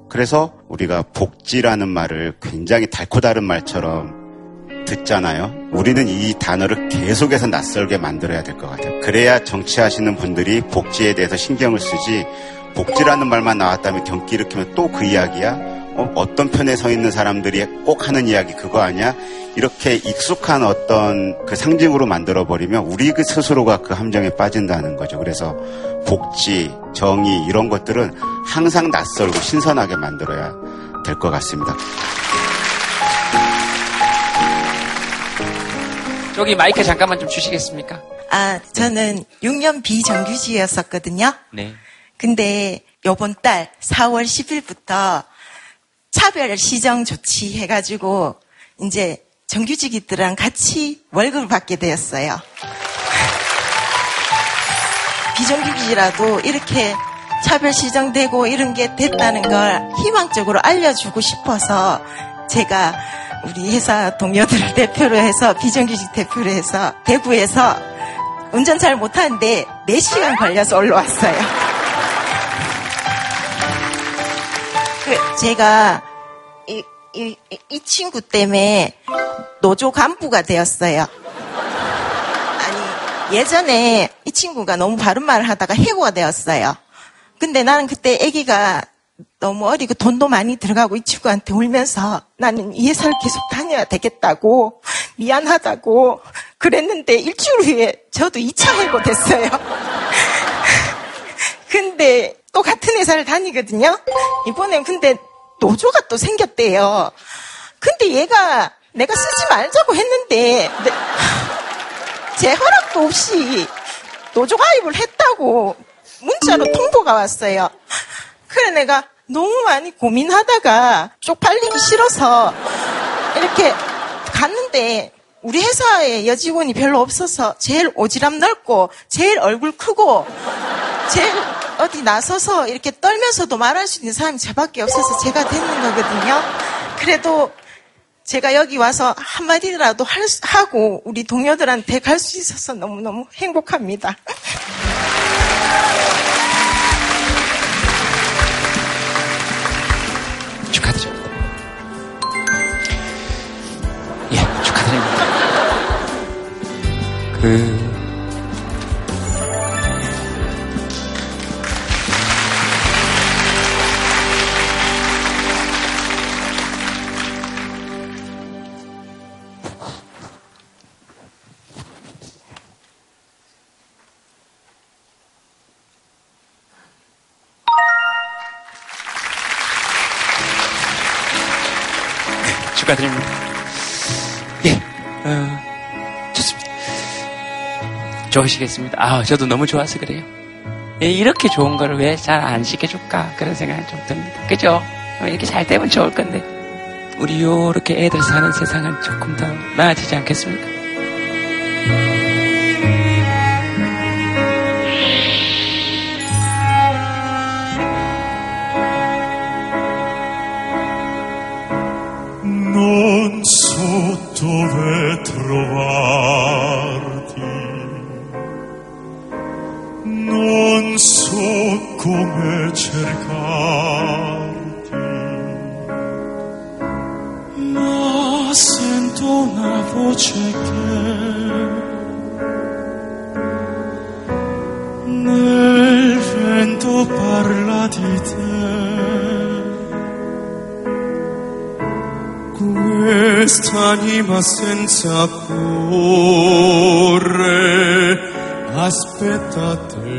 그래서 우리가 복지라는 말을 굉장히 달고 다른 말처럼 듣잖아요. 우리는 이 단어를 계속해서 낯설게 만들어야 될 것 같아요. 그래야 정치하시는 분들이 복지에 대해서 신경을 쓰지 복지라는 말만 나왔다면 경기 일으키면 또 그 이야기야? 어, 떤 편에 서 있는 사람들이 꼭 하는 이야기 그거 아니야? 이렇게 익숙한 어떤 그 상징으로 만들어 버리면 우리 그 스스로가 그 함정에 빠진다는 거죠. 그래서 복지, 정의 이런 것들은 항상 낯설고 신선하게 만들어야 될 것 같습니다. 저기 마이크 잠깐만 좀 주시겠습니까? 아, 저는 6년 비정규직이었었거든요. 네. 근데 요번 달 4월 10일부터 차별 시정 조치 해가지고 이제 정규직이들랑 같이 월급을 받게 되었어요. 비정규직이라도 이렇게 차별 시정되고 이런 게 됐다는 걸 희망적으로 알려주고 싶어서 제가 우리 회사 동료들을 대표로 해서 비정규직 대표로 해서 대구에서 운전 잘 못하는데 4시간 걸려서 올라왔어요. 제가 이, 이, 이- 이 친구 때문에 노조 간부가 되었어요. 아니, 예전에 이 친구가 너무 바른 말을 하다가 해고가 되었어요. 근데 나는 그때 아기가 너무 어리고 돈도 많이 들어가고 이 친구한테 울면서 나는 이 회사를 계속 다녀야 되겠다고 미안하다고 그랬는데 일주일 후에 저도 2차 해고 됐어요. 근데 또 같은 회사를 다니거든요. 이번엔 근데 노조가 또 생겼대요. 근데 얘가 내가 쓰지 말자고 했는데 내- 제 허락도 없이 노조 가입을 했다고 문자로 통보가 왔어요. 그래 내가 너무 많이 고민하다가 쪽팔리기 싫어서 이렇게 갔는데 우리 회사에 여직원이 별로 없어서 제일 오지랖 넓고 제일 얼굴 크고 제일 어디 나서서 이렇게 떨면서도 말할 수 있는 사람이 저밖에 없어서 제가 되는 거거든요. 그래도 제가 여기 와서 한마디라도 할 수- 하고 우리 동료들한테 갈 수 있어서 너무너무 행복합니다. 축하드립니다. 예, 축하드립니다. 그, 좋으시겠습니다. 아, 저도 너무 좋아서 그래요. 예, 이렇게 좋은 걸 왜 잘 안 시켜줄까? 그런 생각이 좀 듭니다. 그죠? 어, 이렇게 잘 되면 좋을 건데. 우리 요렇게 애들 사는 세상은 조금 더 나아지지 않겠습니까? Senza cuore aspetta te